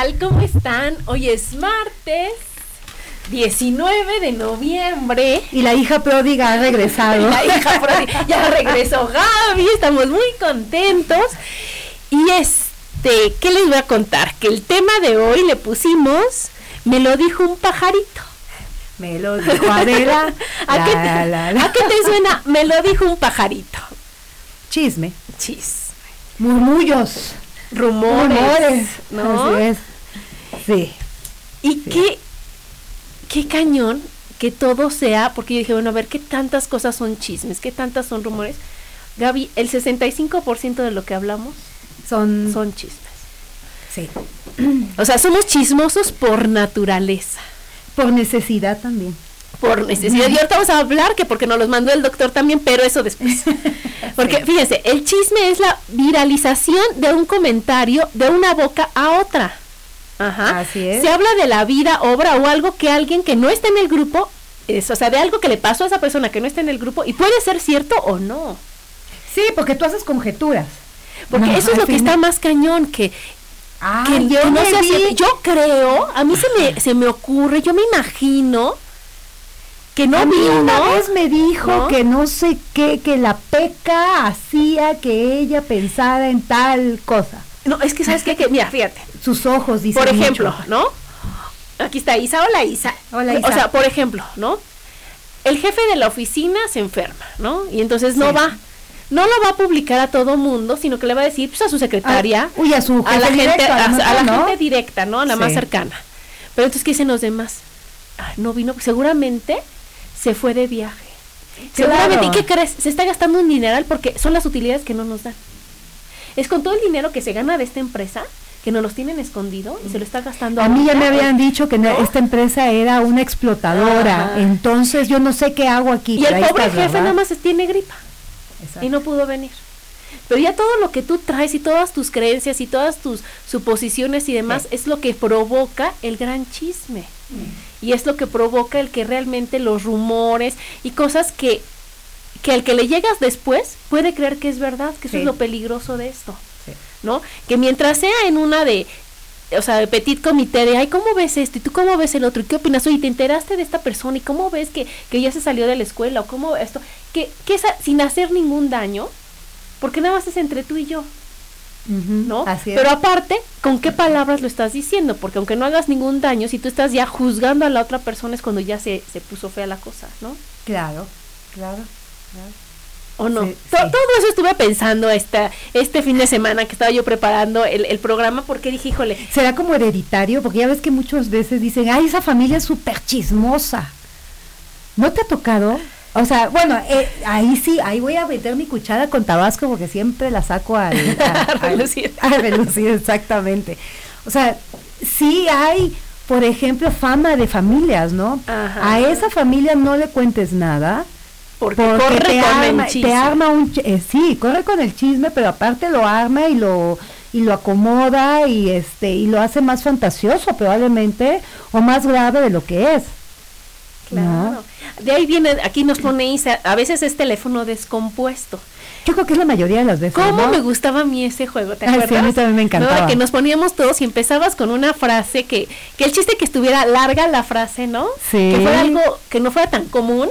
Tal? ¿Cómo están? Hoy es martes 19 de noviembre. Y la hija pródiga ha regresado. la hija pródiga, ya regresó Gaby, estamos muy contentos. Y este, ¿qué les voy a contar? Que el tema de hoy le pusimos, me lo dijo un pajarito. Me lo dijo Adela. ¿A, qué te, ¿A qué te suena? Me lo dijo un pajarito. Chisme. Chisme. Murmullos rumores, ¿no? es. Sí. Y qué, qué cañón que todo sea, porque yo dije, bueno, a ver, ¿qué tantas cosas son chismes? ¿Qué tantas son rumores? Gaby, el 65% de lo que hablamos son, son chismes. Sí. O sea, somos chismosos por naturaleza. Por necesidad también por necesidad. Y ahorita vamos a hablar que porque nos los mandó el doctor también, pero eso después. Porque fíjense, el chisme es la viralización de un comentario de una boca a otra. Ajá. Así es. Se habla de la vida, obra o algo que alguien que no está en el grupo, es, o sea, de algo que le pasó a esa persona que no está en el grupo y puede ser cierto o no. Sí, porque tú haces conjeturas. Porque eso es lo que está más cañón, que que yo, no sé yo creo, a mí se me, se me ocurre, yo me imagino que no vino. Una vez me dijo que no sé qué, que la peca hacía que ella pensara en tal cosa. No, es que sabes qué, que mira, fíjate. Sus ojos dicen Por ejemplo, ¿no? Aquí está Isa, hola Isa. Hola Isa. O sea, por ejemplo, ¿no? El jefe de la oficina se enferma, ¿no? Y entonces no va no lo va a publicar a todo mundo, sino que le va a decir pues, a su secretaria, ah, uy, a su a la gente, a, la gente directa, ¿no? A la más cercana. Pero entonces qué dicen los demás? no vino, seguramente se fue de viaje. Seguramente, ¿y qué crees? Se está gastando un dineral porque son las utilidades que no nos dan. Es con todo el dinero que se gana de esta empresa que nos los tienen escondido y se lo está gastando. A mí ya me habían dicho que esta empresa era una explotadora, entonces yo no sé qué hago aquí. Y el pobre jefe nada más tiene gripa y no pudo venir. Pero ya todo lo que tú traes y todas tus creencias y todas tus suposiciones y demás es lo que provoca el gran chisme. Mm. Y es lo que provoca el que realmente los rumores y cosas que, que al que le llegas después puede creer que es verdad, que eso es lo peligroso de esto. ¿No? Que mientras sea en una de o sea, petit comité de, ay, ¿cómo ves esto? ¿Y tú cómo ves el otro? ¿Y qué opinas? Oye, ¿te enteraste de esta persona? ¿Y cómo ves que, que ya se salió de la escuela? ¿O cómo esto? Que, que esa, sin hacer ningún daño, porque nada más es entre tú y yo. ¿no? Pero aparte, ¿con qué palabras lo estás diciendo? Porque aunque no hagas ningún daño, si tú estás ya juzgando a la otra persona es cuando ya se, se puso fea la cosa, ¿no? Claro, claro. ¿O no? Todo eso estuve pensando esta, este fin de semana que estaba yo preparando el, el, programa porque dije, híjole. ¿Será como hereditario? Porque ya ves que muchas veces dicen, ay, esa familia es súper chismosa. ¿No te ha tocado? O sea, bueno, eh, ahí sí, ahí voy a meter mi cuchara con Tabasco porque siempre la saco a, a, relucir. A, relucir, exactamente. O sea, sí hay, por ejemplo, fama de familias, ¿no? A esa familia no le cuentes nada. Porque, corre te, con arma, el te arma un eh, sí, corre con el chisme, pero aparte lo arma y lo y lo acomoda y este y lo hace más fantasioso probablemente o más grave de lo que es. Claro. De ahí viene, aquí nos pone Isa, a veces es teléfono descompuesto. Yo creo que es la mayoría de las veces. ¿Cómo me gustaba a mí ese juego? ¿Te acuerdas? Sí, a mí también me encantaba. Que nos poníamos todos y empezabas con una frase que, que el chiste que estuviera larga la frase, ¿no? Sí. Que fuera algo que no fuera tan común.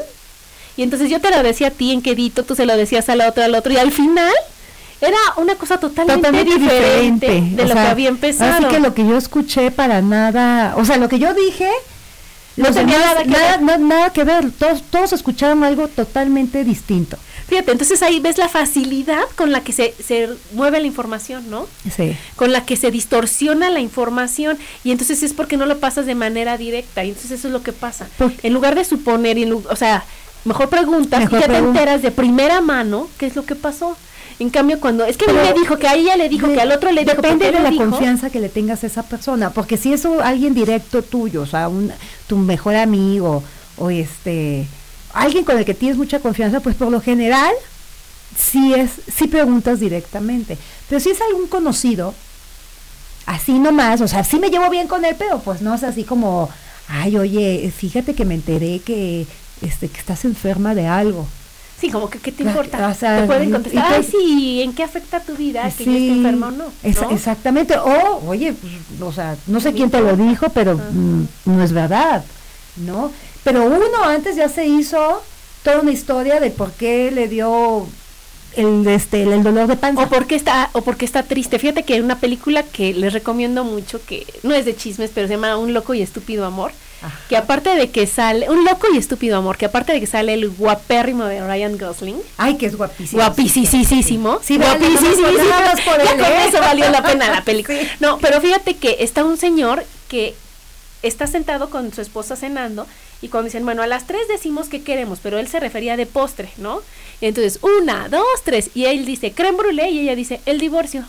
Y entonces yo te lo decía a ti en quedito, tú se lo decías a la otra, al otro, y al final era una cosa totalmente, diferente, de lo que había empezado. Así que lo que yo escuché para nada, o sea, lo que yo dije no tenía nada, que ver. Nada, que ver, todos, todos escucharon algo totalmente distinto. Fíjate, entonces ahí ves la facilidad con la que se, se mueve la información, ¿no? Sí. Con la que se distorsiona la información y entonces es porque no lo pasas de manera directa y entonces eso es lo que pasa. en lugar de suponer, o sea, mejor preguntas y ya te enteras de primera mano qué es lo que pasó. En cambio, cuando es que a mí me dijo, que a ella le dijo, que al otro le dijo. Depende de la confianza que le tengas a esa persona, porque si es alguien directo tuyo, o sea, un, tu mejor amigo, o este, alguien con el que tienes mucha confianza, pues por lo general, sí es, sí preguntas directamente. Pero si es algún conocido, así nomás, o sea, sí me llevo bien con él, pero pues no es así como, ay, oye, fíjate que me enteré que, este, que estás enferma de algo. Sí, como que, ¿qué te importa? te pueden contestar, ay, sí, ¿en qué afecta tu vida que yo esté enferma o no? exactamente, o, oye, pues, o sea, no sé quién te lo dijo, pero mm, no es verdad, ¿no? Pero uno antes ya se hizo toda una historia de por qué le dio el este el, dolor de panza o porque está o porque está triste fíjate que hay una película que les recomiendo mucho que no es de chismes pero se llama un loco y estúpido amor que aparte de que sale, un loco y estúpido amor, que aparte de que sale el guapérrimo de Ryan Gosling. Ay, que es guapísimo. Guapísimo. Sí, guapísimo. Ya con eso valió la pena la película. No, pero fíjate que está un señor que está sentado con su esposa cenando y cuando dicen, bueno, a las tres decimos que queremos, pero él se refería de postre, ¿no? Y entonces, una, dos, tres, y él dice creme brûlée y ella dice el divorcio.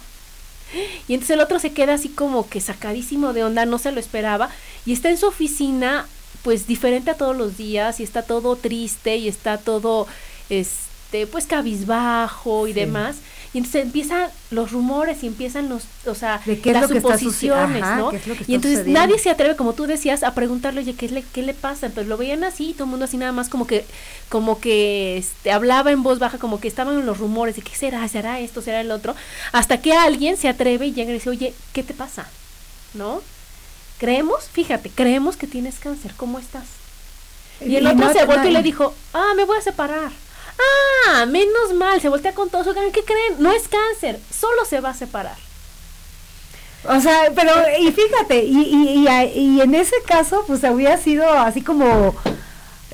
Y entonces el otro se queda así como que sacadísimo de onda, no se lo esperaba, y está en su oficina, pues diferente a todos los días, y está todo triste, y está todo, este, pues cabizbajo y demás. Y entonces empiezan los rumores y empiezan los, o sea, las suposiciones, ¿no? y entonces nadie se atreve, como tú decías, a preguntarle, oye, ¿qué le, qué le pasa? Entonces lo veían así, todo el mundo así nada más como que, como que este, hablaba en voz baja, como que estaban en los rumores de qué será, será esto, será el otro, hasta que alguien se atreve y llega y dice, oye, ¿qué te pasa? ¿No? Creemos, fíjate, creemos que tienes cáncer, ¿cómo estás? Y el otro se volvió y le dijo, ah, me voy a separar. Ah, menos mal, se voltea con todo su ¿Qué creen? No es cáncer, solo se va a separar. O sea, pero, y fíjate, y, y, y, en ese caso, pues había sido así como,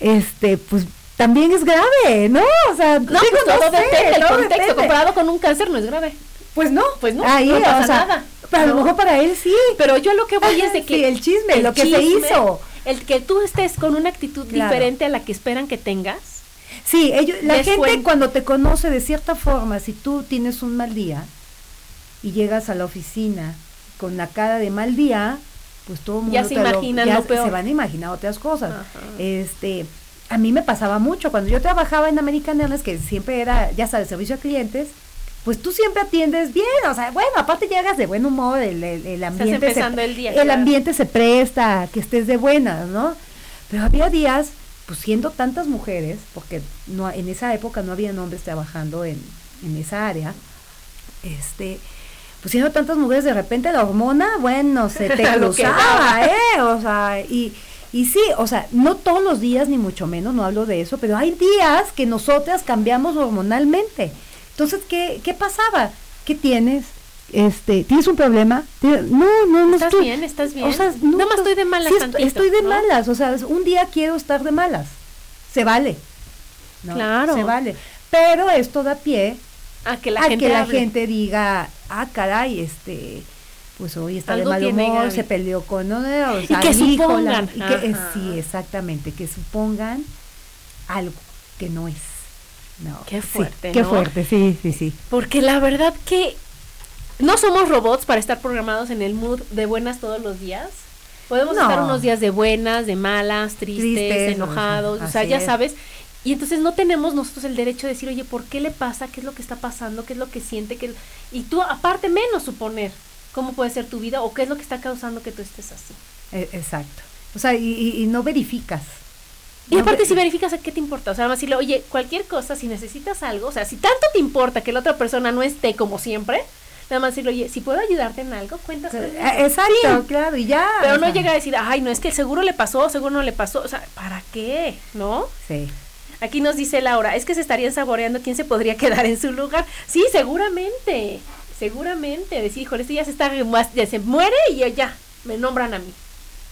este, pues también es grave, ¿no? O sea, no, pues todo depende, el contexto, comparado con un cáncer no es grave. Pues no, pues no, Ahí, no pasa nada. Pero a lo mejor para él sí. Pero yo lo que voy es de que... el chisme, lo que se hizo. El que tú estés con una actitud diferente a la que esperan que tengas, Sí, ellos, la gente cuando te conoce de cierta forma, si tú tienes un mal día y llegas a la oficina con la cara de mal día, pues todo el mundo ya se imagina lo, peor. se van a imaginar otras cosas. Este, a mí me pasaba mucho cuando yo trabajaba en American Airlines que siempre era, ya sabes, servicio a clientes. Pues tú siempre atiendes bien, o sea, bueno, aparte llegas de buen humor, el, el, ambiente, se, el, día, el ambiente se presta que estés de buenas, ¿no? Pero había días pues siendo tantas mujeres, porque no, en esa época no había hombres trabajando en, en esa área, este, pues siendo tantas mujeres, de repente la hormona, bueno, se te cruzaba, ¿eh? O sea, y, y sí, o sea, no todos los días, ni mucho menos, no hablo de eso, pero hay días que nosotras cambiamos hormonalmente. Entonces, ¿qué, qué pasaba? ¿Qué tienes? Este, ¿Tienes un problema? No, no, no. ¿Estás bien? ¿Estás bien? O sea, no, Nada más estoy de malas. Sí, estoy de malas, o sea, un día quiero estar de malas. Se vale. Claro. Se vale. Pero esto da pie a que la, gente, que la gente diga, ah, caray, este, pues hoy está de mal humor, se peleó con ¿no? o y que supongan. y que, sí, exactamente, que supongan algo que no es. No, qué fuerte. qué fuerte, sí, sí, sí. Porque la verdad que no somos robots para estar programados en el mood de buenas todos los días. Podemos estar unos días de buenas, de malas, tristes, enojados, o sea, ya sabes. Y entonces no tenemos nosotros el derecho de decir, oye, ¿por qué le pasa? ¿Qué es lo que está pasando? ¿Qué es lo que siente? ¿Qué... Y tú, aparte, menos suponer cómo puede ser tu vida o qué es lo que está causando que tú estés así. E, exacto. O sea, y, no verificas. Y aparte, si verificas, ¿a qué te importa? O sea, decirle, oye, cualquier cosa, si necesitas algo, o sea, si tanto te importa que la otra persona no esté como siempre, nada más decirle, oye, si puedo ayudarte en algo, cuentas eh, Exacto, claro, y ya. Pero no llega a decir, ay, no, es que seguro le pasó, seguro no le pasó. O sea, ¿para qué? ¿No? Sí. Aquí nos dice Laura, es que se estarían saboreando quién se podría quedar en su lugar. Sí, seguramente, seguramente. Decir, híjole, este ya se está, ya se muere y ya, me nombran a mí.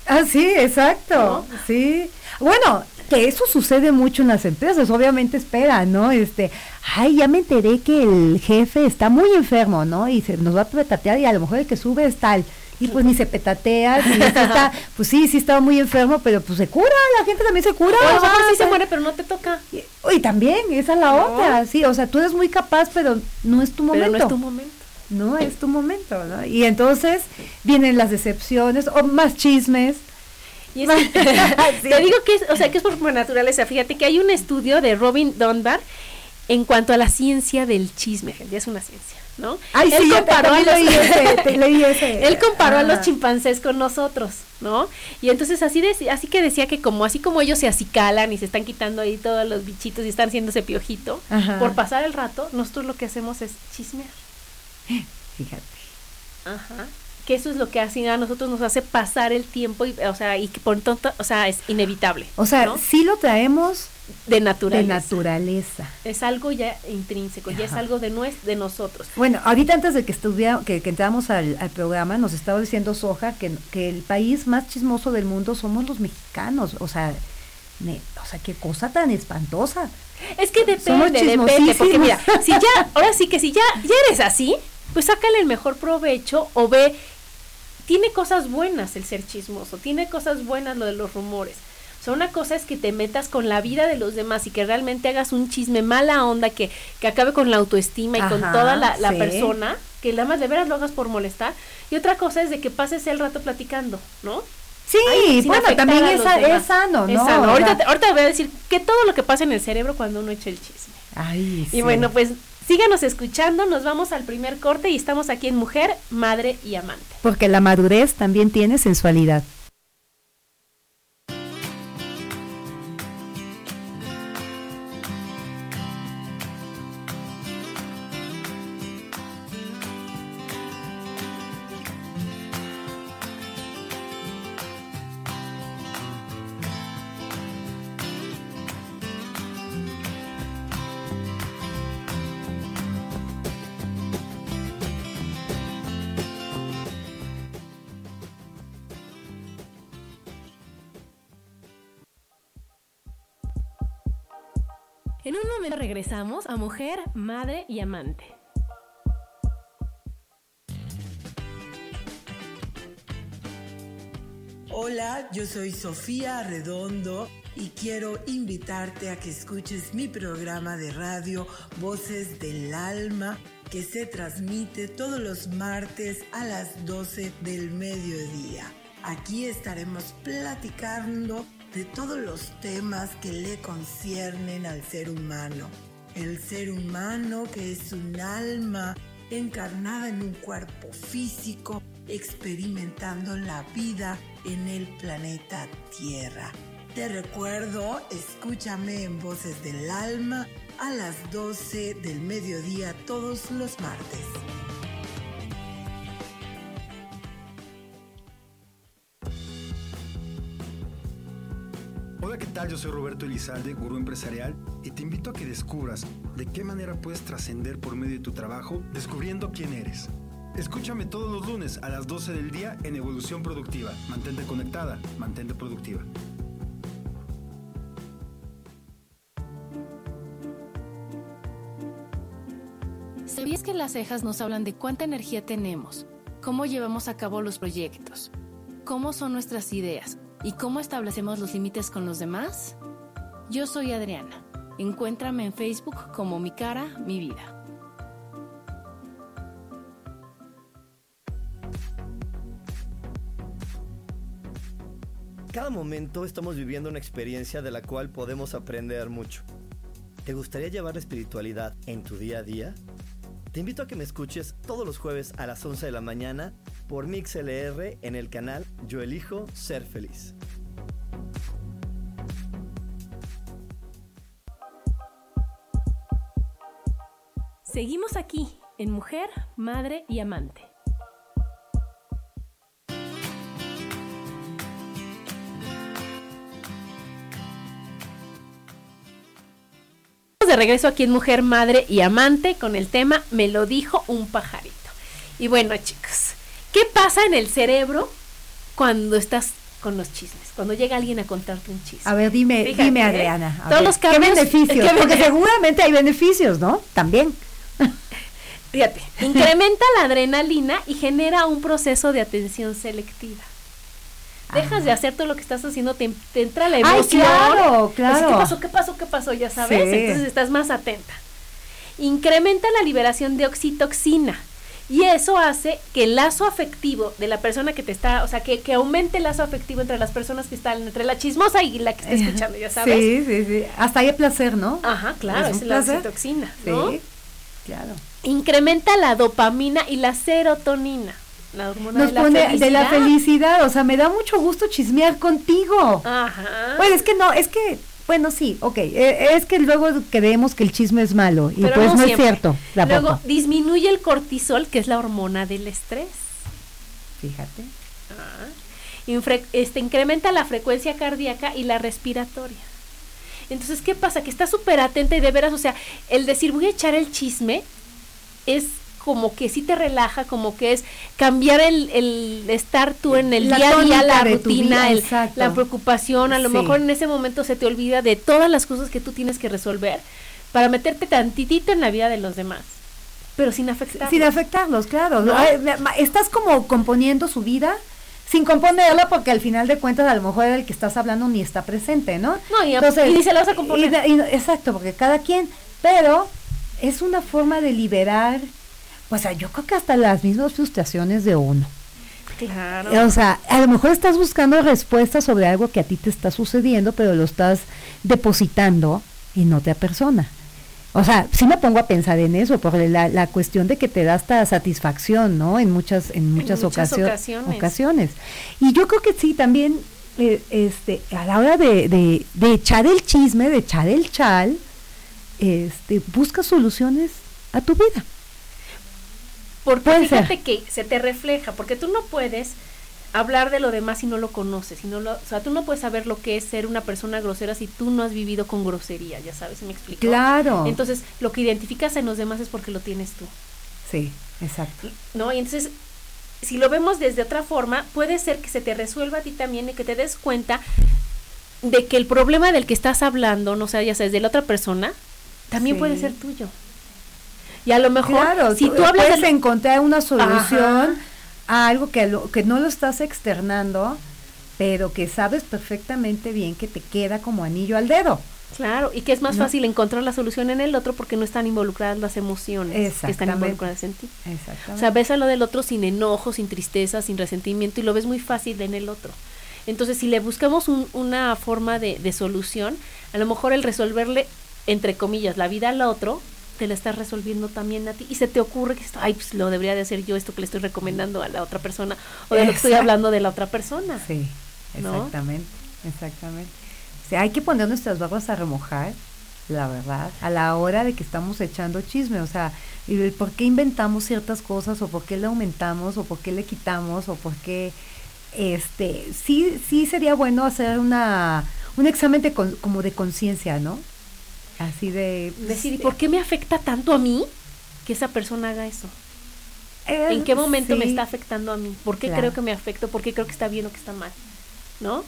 Ah, sí, exacto, sí. Bueno, que eso sucede mucho en las empresas, obviamente espera, ¿no? Este, ay, ya me enteré que el jefe está muy enfermo, ¿no? Y se nos va a petatear y a lo mejor el que sube es tal y pues ni se petatea, ni está, pues sí, sí estaba muy enfermo, pero pues se cura, la gente también se cura. O sea, sí se muere, pero no te toca. Y, también, esa es la otra, sí, o sea, tú eres muy capaz, pero no es tu momento. no es tu momento. No es tu momento, ¿no? Y entonces vienen las decepciones o más chismes. Y Te digo que es, o sea, que es por naturaleza. Fíjate que hay un estudio de Robin Dunbar en cuanto a la ciencia del chisme, gente, es una ciencia. ¿no? él comparó a los, él comparó a los chimpancés con nosotros, ¿no? Y entonces así así que decía que como así como ellos se acicalan y se están quitando ahí todos los bichitos y están haciéndose piojito, por pasar el rato, nosotros lo que hacemos es chismear. Fíjate. Ajá. Que eso es lo que así a nosotros nos hace pasar el tiempo y o sea, y por tanto, o sea, es inevitable. O sea, si lo traemos de naturaleza. De naturaleza. Es algo ya intrínseco, ya es algo de, de nosotros. Bueno, ahorita antes de que estuviera, que, que entramos al, programa, nos estaba diciendo Soja que, que el país más chismoso del mundo somos los mexicanos. O sea, o sea, qué cosa tan espantosa. Es que depende, depende, porque mira, si ya, ahora sí que si ya, ya eres así, pues sácale el mejor provecho o ve, tiene cosas buenas el ser chismoso, tiene cosas buenas lo de los rumores sea, una cosa es que te metas con la vida de los demás y que realmente hagas un chisme mala onda que, que acabe con la autoestima y con toda la, persona, que nada más de veras lo hagas por molestar. Y otra cosa es de que pases el rato platicando, ¿no? Sí, bueno, también es, sano, ¿no? Ahorita, te, ahorita voy a decir que todo lo que pasa en el cerebro cuando uno echa el chisme. Ay, y bueno, pues síganos escuchando, nos vamos al primer corte y estamos aquí en Mujer, Madre y Amante. Porque la madurez también tiene sensualidad. Regresamos a mujer, madre y amante. Hola, yo soy Sofía Redondo y quiero invitarte a que escuches mi programa de radio Voces del Alma que se transmite todos los martes a las 12 del mediodía. Aquí estaremos platicando de todos los temas que le conciernen al ser humano. El ser humano que es un alma encarnada en un cuerpo físico, experimentando la vida en el planeta Tierra. Te recuerdo, escúchame en Voces del Alma a las 12 del mediodía todos los martes. Yo soy Roberto Elizalde, gurú empresarial, y te invito a que descubras de qué manera puedes trascender por medio de tu trabajo descubriendo quién eres. Escúchame todos los lunes a las 12 del día en Evolución Productiva. Mantente conectada, mantente productiva. ¿Sabías que las cejas nos hablan de cuánta energía tenemos, cómo llevamos a cabo los proyectos, cómo son nuestras ideas y cómo establecemos los límites con los demás? Yo soy Adriana. Encuéntrame en Facebook como Mi Cara, Mi Vida. Cada momento estamos viviendo una experiencia de la cual podemos aprender mucho. ¿Te gustaría llevar la espiritualidad en tu día a día? Te invito a que me escuches todos los jueves a las 11 de la mañana por MixLR en el canal Yo Elijo Ser Feliz. Seguimos aquí en Mujer, Madre y Amante. de regreso aquí en Mujer, Madre y Amante con el tema Me lo dijo un pajarito. Y bueno, chicos, ¿qué pasa en el cerebro cuando estás con los chismes? Cuando llega alguien a contarte un chisme. A ver, dime, dime ¿eh? Adriana. todos los ¿Qué beneficios? Porque seguramente hay beneficios, ¿no? También. Fíjate, incrementa la adrenalina y genera un proceso de atención selectiva dejas de hacer todo lo que estás haciendo, te, entra la emoción. claro, claro. ¿Qué pasó? ¿Qué pasó? ¿Qué pasó? Ya sabes. Entonces estás más atenta. Incrementa la liberación de oxitoxina. Y eso hace que el lazo afectivo de la persona que te está, o sea, que, que aumente el lazo afectivo entre las personas que están, entre la chismosa y la que está escuchando, ya sabes. Sí, sí, sí. Hasta hay placer, ¿no? Ajá, claro, es, la oxitoxina, ¿no? Sí, claro. Incrementa la dopamina y la serotonina la hormona nos de la pone felicidad. de la felicidad, o sea, me da mucho gusto chismear contigo. Ajá. Bueno, es que no, es que, bueno, sí, ok, eh, es que luego creemos que el chisme es malo y Pero pues no, es cierto. Luego disminuye el cortisol, que es la hormona del estrés. Fíjate. Ah. este, incrementa la frecuencia cardíaca y la respiratoria. Entonces, ¿qué pasa? Que está súper atenta y de veras, o sea, el decir voy a echar el chisme es como que sí te relaja, como que es cambiar el, el estar tú en el día a día, la rutina, la preocupación, a lo mejor en ese momento se te olvida de todas las cosas que tú tienes que resolver para meterte tantitito en la vida de los demás, pero sin afectarlos. Sin afectarlos, claro. Estás como componiendo su vida sin componerla porque al final de cuentas a lo mejor el que estás hablando ni está presente, ¿no? No, y, Entonces, y se la vas a componer. exacto, porque cada quien, pero es una forma de liberar o sea, yo creo que hasta las mismas frustraciones de uno. Claro. O sea, a lo mejor estás buscando respuestas sobre algo que a ti te está sucediendo, pero lo estás depositando y no te apersona. O sea, sí me pongo a pensar en eso, por la, la cuestión de que te da esta satisfacción, ¿no? En muchas, en muchas, ocasiones. ocasiones. Y yo creo que sí, también, eh, este, a la hora de, de, de echar el chisme, de echar el chal, este, busca soluciones a tu vida. Porque fíjate que se te refleja, porque tú no puedes hablar de lo demás si no lo conoces, si no lo, o sea, tú no puedes saber lo que es ser una persona grosera si tú no has vivido con grosería, ya sabes, ¿me explico? Claro. Entonces, lo que identificas en los demás es porque lo tienes tú. Sí, exacto. ¿No? Y entonces, si lo vemos desde otra forma, puede ser que se te resuelva a ti también y que te des cuenta de que el problema del que estás hablando, no sé, ya sabes, de la otra persona, también puede ser tuyo. Y a lo mejor, si tú, hablas puedes encontrar una solución a algo que, lo, que no lo estás externando, pero que sabes perfectamente bien que te queda como anillo al dedo. Claro, y que es más fácil encontrar la solución en el otro porque no están involucradas las emociones que están involucradas en ti. Exactamente. O sea, ves a lo del otro sin enojo, sin tristeza, sin resentimiento y lo ves muy fácil en el otro. Entonces, si le buscamos una forma de, de solución, a lo mejor el resolverle, entre comillas, la vida al otro, te la estás resolviendo también a ti y se te ocurre que esto, ay, pues lo debería de hacer yo esto que le estoy recomendando a la otra persona o de lo que estoy hablando de la otra persona. Sí, exactamente, exactamente. O sea, hay que poner nuestras barbas a remojar, la verdad, a la hora de que estamos echando chisme, o sea, por qué inventamos ciertas cosas o por qué le aumentamos o por qué le quitamos o por qué este sí sí sería bueno hacer una un examen de como de conciencia, ¿no? Así de... Decir, ¿y por qué me afecta tanto a mí que esa persona haga eso? ¿En qué momento me está afectando a mí? ¿Por qué creo que me afecta? ¿Por qué creo que está bien o que está mal? ¿No?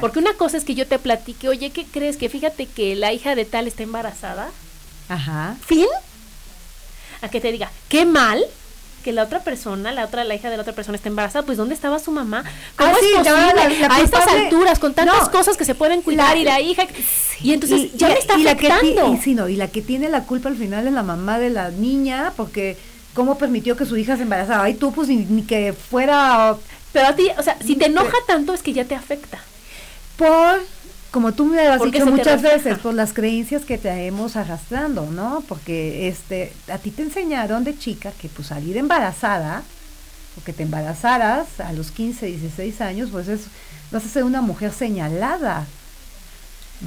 Porque una cosa es que yo te platique, oye, ¿qué crees? Que fíjate que la hija de tal está embarazada. Ajá. ¿Fin? A que te diga, qué mal que la otra persona, la otra, la hija de la otra persona está embarazada, pues ¿dónde estaba su mamá? ¿Cómo ah, es posible a estas alturas, con tantas cosas que se pueden cuidar y la hija? y entonces ya me está afectando. y, no, y la que tiene la culpa al final es la mamá de la niña, porque ¿cómo permitió que su hija se embarazara? Ay, tú pues ni, que fuera... Pero a ti, o sea, si te enoja tanto es que ya te afecta. Por como tú me has dicho muchas veces, por las creencias que te hemos arrastrando, ¿no? Porque este, a ti te enseñaron de chica que pues salir embarazada, o que te embarazaras a los 15, 16 años, pues es, vas a ser una mujer señalada.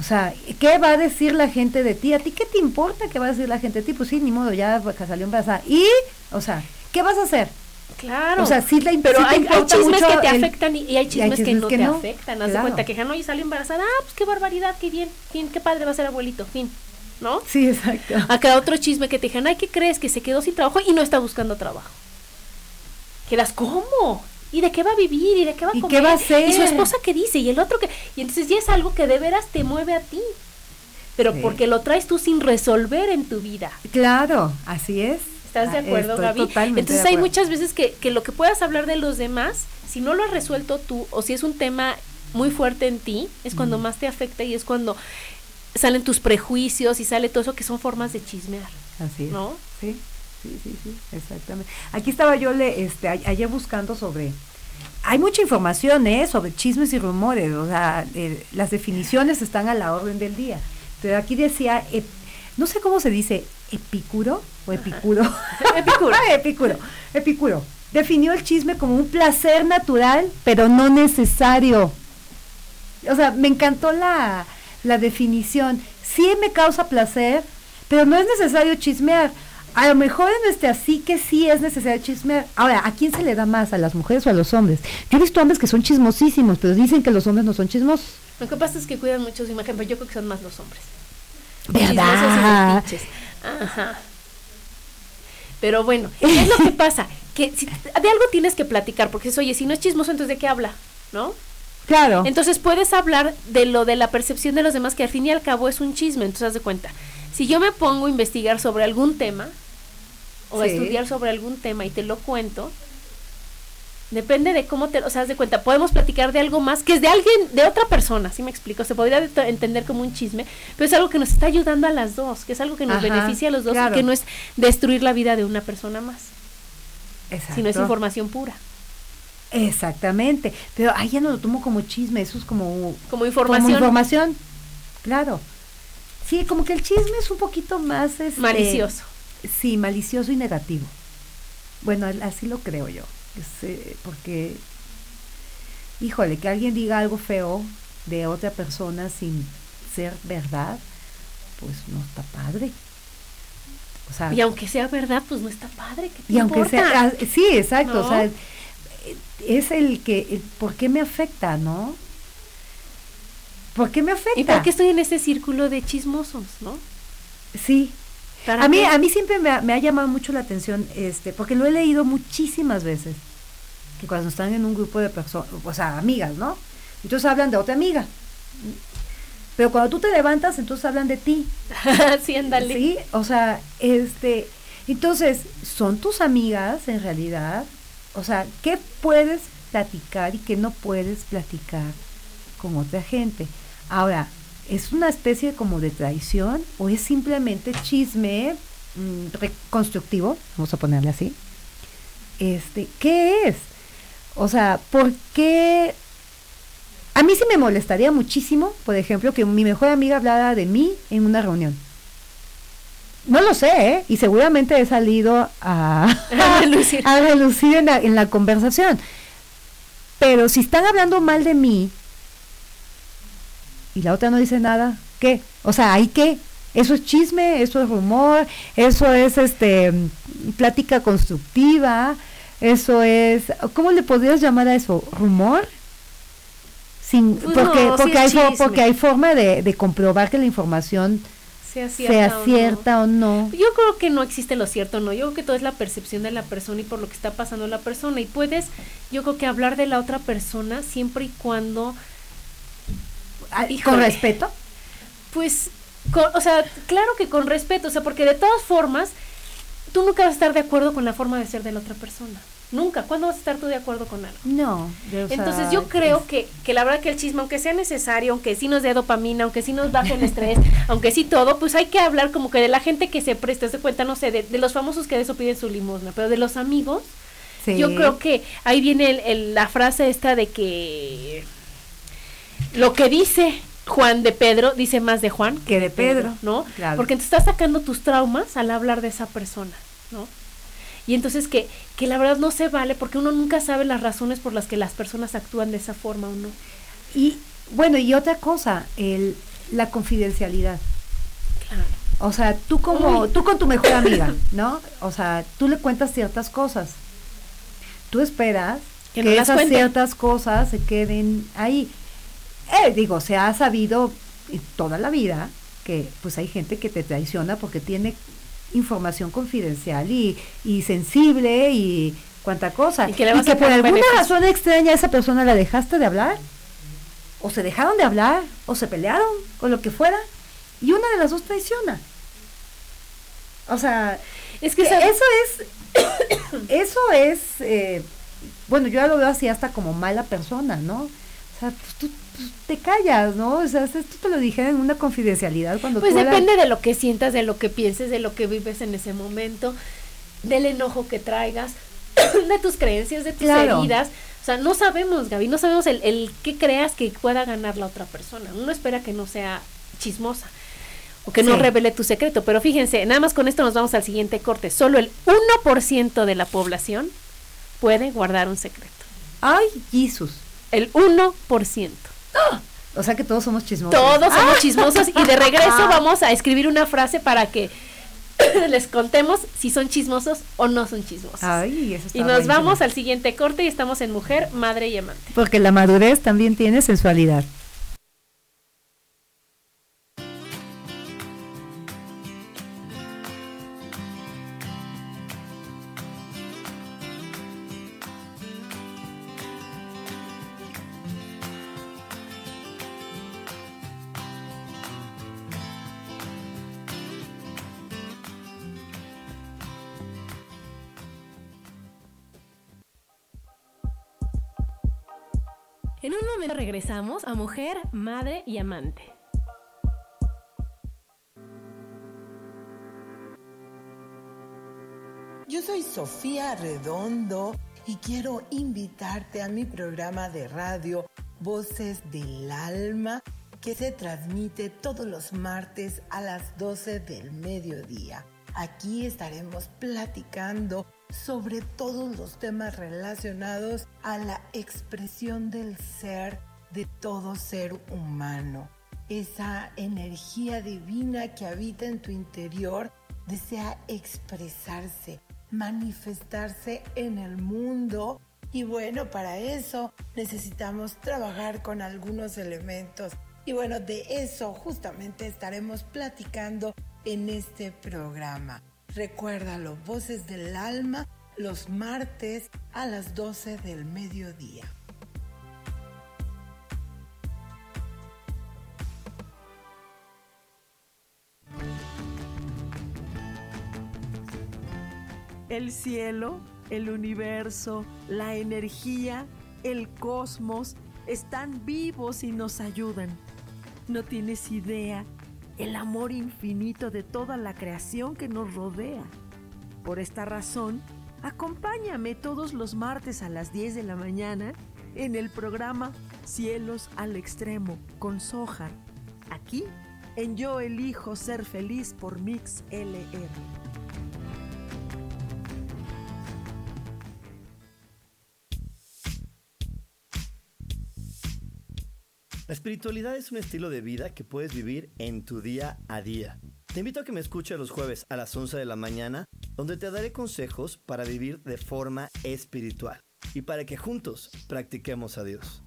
O sea, ¿qué va a decir la gente de ti? ¿A ti qué te importa qué va a decir la gente de ti? Pues sí, ni modo, ya salió embarazada. Y, o sea, ¿qué vas a hacer? Claro. O sea, sí la Pero hay, chismes que te afectan y, hay chismes, que no te afectan. Haz de cuenta que no y sale embarazada. Ah, pues qué barbaridad, qué bien, fin, qué padre va a ser abuelito, fin. ¿No? Sí, exacto. Acá otro chisme que te dijeron, ay, ¿qué crees? Que se quedó sin trabajo y no está buscando trabajo. Quedas, ¿cómo? ¿Y de qué va a vivir? ¿Y de qué va a comer? ¿Y qué va a hacer? Y su esposa qué dice, y el otro que... Y entonces ya es algo que de veras te mueve a ti. Pero porque lo traes tú sin resolver en tu vida. Claro, así es. ¿Estás de ah, acuerdo, Gaby? Entonces hay muchas veces que, que lo que puedas hablar de los demás, si no lo has resuelto tú o si es un tema muy fuerte en ti, es cuando más te afecta y es cuando salen tus prejuicios y sale todo eso que son formas de chismear. Así es. ¿No? Sí, sí, sí, sí, exactamente. Aquí estaba yo le, este, ayer buscando sobre hay mucha información ¿eh? sobre chismes y rumores, o sea, eh, las definiciones están a la orden del día. Pero aquí decía, eh, no sé cómo se dice, epicuro o epicuro. epicuro. epicuro. Epicuro. Definió el chisme como un placer natural, pero no necesario. O sea, me encantó la, la definición. Sí me causa placer, pero no es necesario chismear. A lo mejor en este así que sí es necesario chismear. Ahora, ¿a quién se le da más? ¿A las mujeres o a los hombres? Yo he visto hombres que son chismosísimos, pero dicen que los hombres no son chismosos. Lo que pasa es que cuidan mucho su imagen, pero yo creo que son más los hombres. ¿Verdad? Ajá. Pero bueno, ¿qué es lo que pasa? Que si, de algo tienes que platicar, porque es, oye, si no es chismoso, entonces ¿de qué habla? ¿No? Claro. Entonces puedes hablar de lo de la percepción de los demás, que al fin y al cabo es un chisme, entonces haz de cuenta. Si yo me pongo a investigar sobre algún tema, o a estudiar sobre algún tema y te lo cuento, Depende de cómo te, o sea, de cuenta, podemos platicar de algo más que es de alguien, de otra persona, ¿sí me explico? Se podría entender como un chisme, pero es algo que nos está ayudando a las dos, que es algo que nos beneficia a los dos, que no es destruir la vida de una persona más, Exacto. sino es información pura. Exactamente, pero ahí ya no lo tomo como chisme, eso es como... Como información. Como información, claro. Sí, como que el chisme es un poquito más... Este, malicioso. Sí, malicioso y negativo. Bueno, así lo creo yo porque, híjole, que alguien diga algo feo de otra persona sin ser verdad, pues no está padre. y aunque sea verdad, pues no está padre. y aunque sea, ah, sí, exacto, o sea, es el que, ¿por qué me afecta, no? ¿Por qué me afecta? ¿Y por qué estoy en ese círculo de chismosos, no? Sí, a mí, a mí siempre me ha, llamado mucho la atención, este, porque lo he leído muchísimas veces, que cuando están en un grupo de personas, o sea, amigas, ¿no? Entonces hablan de otra amiga. Pero cuando tú te levantas, entonces hablan de ti. sí, ándale. Sí, o sea, este, entonces, ¿son tus amigas en realidad? O sea, ¿qué puedes platicar y qué no puedes platicar con otra gente? Ahora, ¿Es una especie como de traición o es simplemente chisme mm, reconstructivo? Vamos a ponerle así. Este, ¿qué es? O sea, ¿por qué? A mí sí me molestaría muchísimo, por ejemplo, que mi mejor amiga hablara de mí en una reunión. No lo sé, ¿eh? Y seguramente he salido a, a relucir, en, la, en la conversación. Pero si están hablando mal de mí, y la otra no dice nada, ¿qué? O sea, ¿hay qué? Eso es chisme, eso es rumor, eso es este plática constructiva, eso es, ¿cómo le podrías llamar a eso? ¿Rumor? sin Pues porque no, sí porque es hay chisme. porque hay forma de, de comprobar que la información Sea cierta, sea o no. o no. Yo creo que no existe lo cierto, no. Yo creo que todo es la percepción de la persona y por lo que está pasando la persona. Y puedes, yo creo que hablar de la otra persona siempre y cuando, Con respeto. pues, con- o sea, claro que con respeto, o sea, porque de todas formas, tú nunca vas a estar de acuerdo con la forma de ser de la otra persona. Nunca. ¿Cuándo vas a estar tú de acuerdo con algo? No. de- o sea, Entonces yo creo es- que, que la verdad que el chisme, aunque sea necesario, aunque sí nos dé dopamina, aunque sí nos baje el estrés, aunque sí todo, pues hay que hablar como que de la gente que se presta, se cuenta, no sé, de, de los famosos que de eso piden su limosna, pero de los amigos, sí. yo creo que ahí viene el- el- la frase esta de que lo que dice Juan de Pedro dice más de Juan Que de Pedro, ¿no? claro. Porque entonces estás sacando tus traumas al hablar de esa persona, ¿no? Y entonces que, que la verdad no se vale porque uno nunca sabe las razones por las que las personas actúan de esa forma o no. Y bueno, y otra cosa, el, la confidencialidad. Claro. O sea, tú como, Uy. tú con tu mejor amiga, ¿no? O sea, tú le cuentas ciertas cosas. Tú esperas Que que, no las esas ciertas cosas se queden ahí. Eh, digo, se ha sabido toda la vida que pues hay gente que te traiciona porque tiene información confidencial y, y sensible y cuánta cosa. Y que le vas a por alguna beneficio. razón extraña a esa persona la dejaste de hablar o se dejaron de hablar, o se pelearon, o lo que fuera, y una de las dos traiciona. O sea, Es que que esa- eso es, eso es, eh, bueno, yo ya lo veo así hasta como mala persona, ¿no? O sea, pues tú te callas, ¿no? O sea, esto te lo dije en una confidencialidad cuando Pues depende de lo que sientas, de lo que pienses, de lo que vives en ese momento, del enojo que traigas, de tus creencias, de tus Claro. heridas. O sea, no sabemos, Gaby, no sabemos el, el qué creas que pueda ganar la otra persona. Uno espera que no sea chismosa o que no revele tu secreto. Pero fíjense, nada más con esto nos vamos al siguiente corte. Solo el 1% de la población puede guardar un secreto. Ay, Jesús. El 1%. O sea que todos somos chismosos. Todos Ah. somos chismosos y de regreso vamos a escribir una frase para que les contemos si son chismosos o no son chismosos. Ay, eso está y nos buenísimo. vamos al siguiente corte y estamos en Mujer, Madre y Amante. Porque la madurez también tiene sensualidad. En un momento regresamos a Mujer, Madre y Amante. Yo soy Sofía Redondo y quiero invitarte a mi programa de radio Voces del Alma que se transmite todos los martes a las 12 del mediodía. Aquí estaremos platicando sobre todos los temas relacionados a la expresión del ser de todo ser humano. Esa energía divina que habita en tu interior desea expresarse, manifestarse en el mundo. Y bueno, para eso necesitamos trabajar con algunos elementos. Y bueno, de eso justamente estaremos platicando en este programa. Recuérdalo, Voces del Alma, los martes a las 12 del mediodía. El cielo, el universo, la energía, el cosmos están vivos y nos ayudan. No tienes idea el amor infinito de toda la creación que nos rodea. Por esta razón, acompáñame todos los martes a las 10 de la mañana en el programa Cielos al Extremo con Sojar. Aquí en Yo Elijo Ser Feliz por Mix LR. La espiritualidad es un estilo de vida que puedes vivir en tu día a día. Te invito a que me escuches los jueves a las 11 de la mañana, donde te daré consejos para vivir de forma espiritual y para que juntos practiquemos a Dios.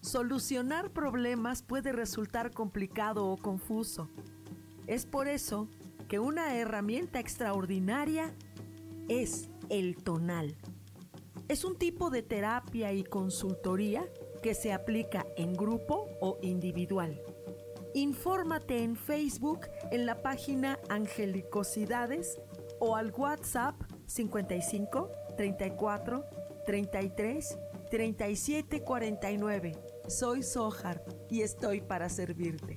Solucionar problemas puede resultar complicado o confuso. Es por eso que una herramienta extraordinaria es el tonal. Es un tipo de terapia y consultoría que se aplica en grupo o individual. Infórmate en Facebook en la página Angelicosidades o al WhatsApp 55 34 33 37 49. Soy Sohar y estoy para servirte.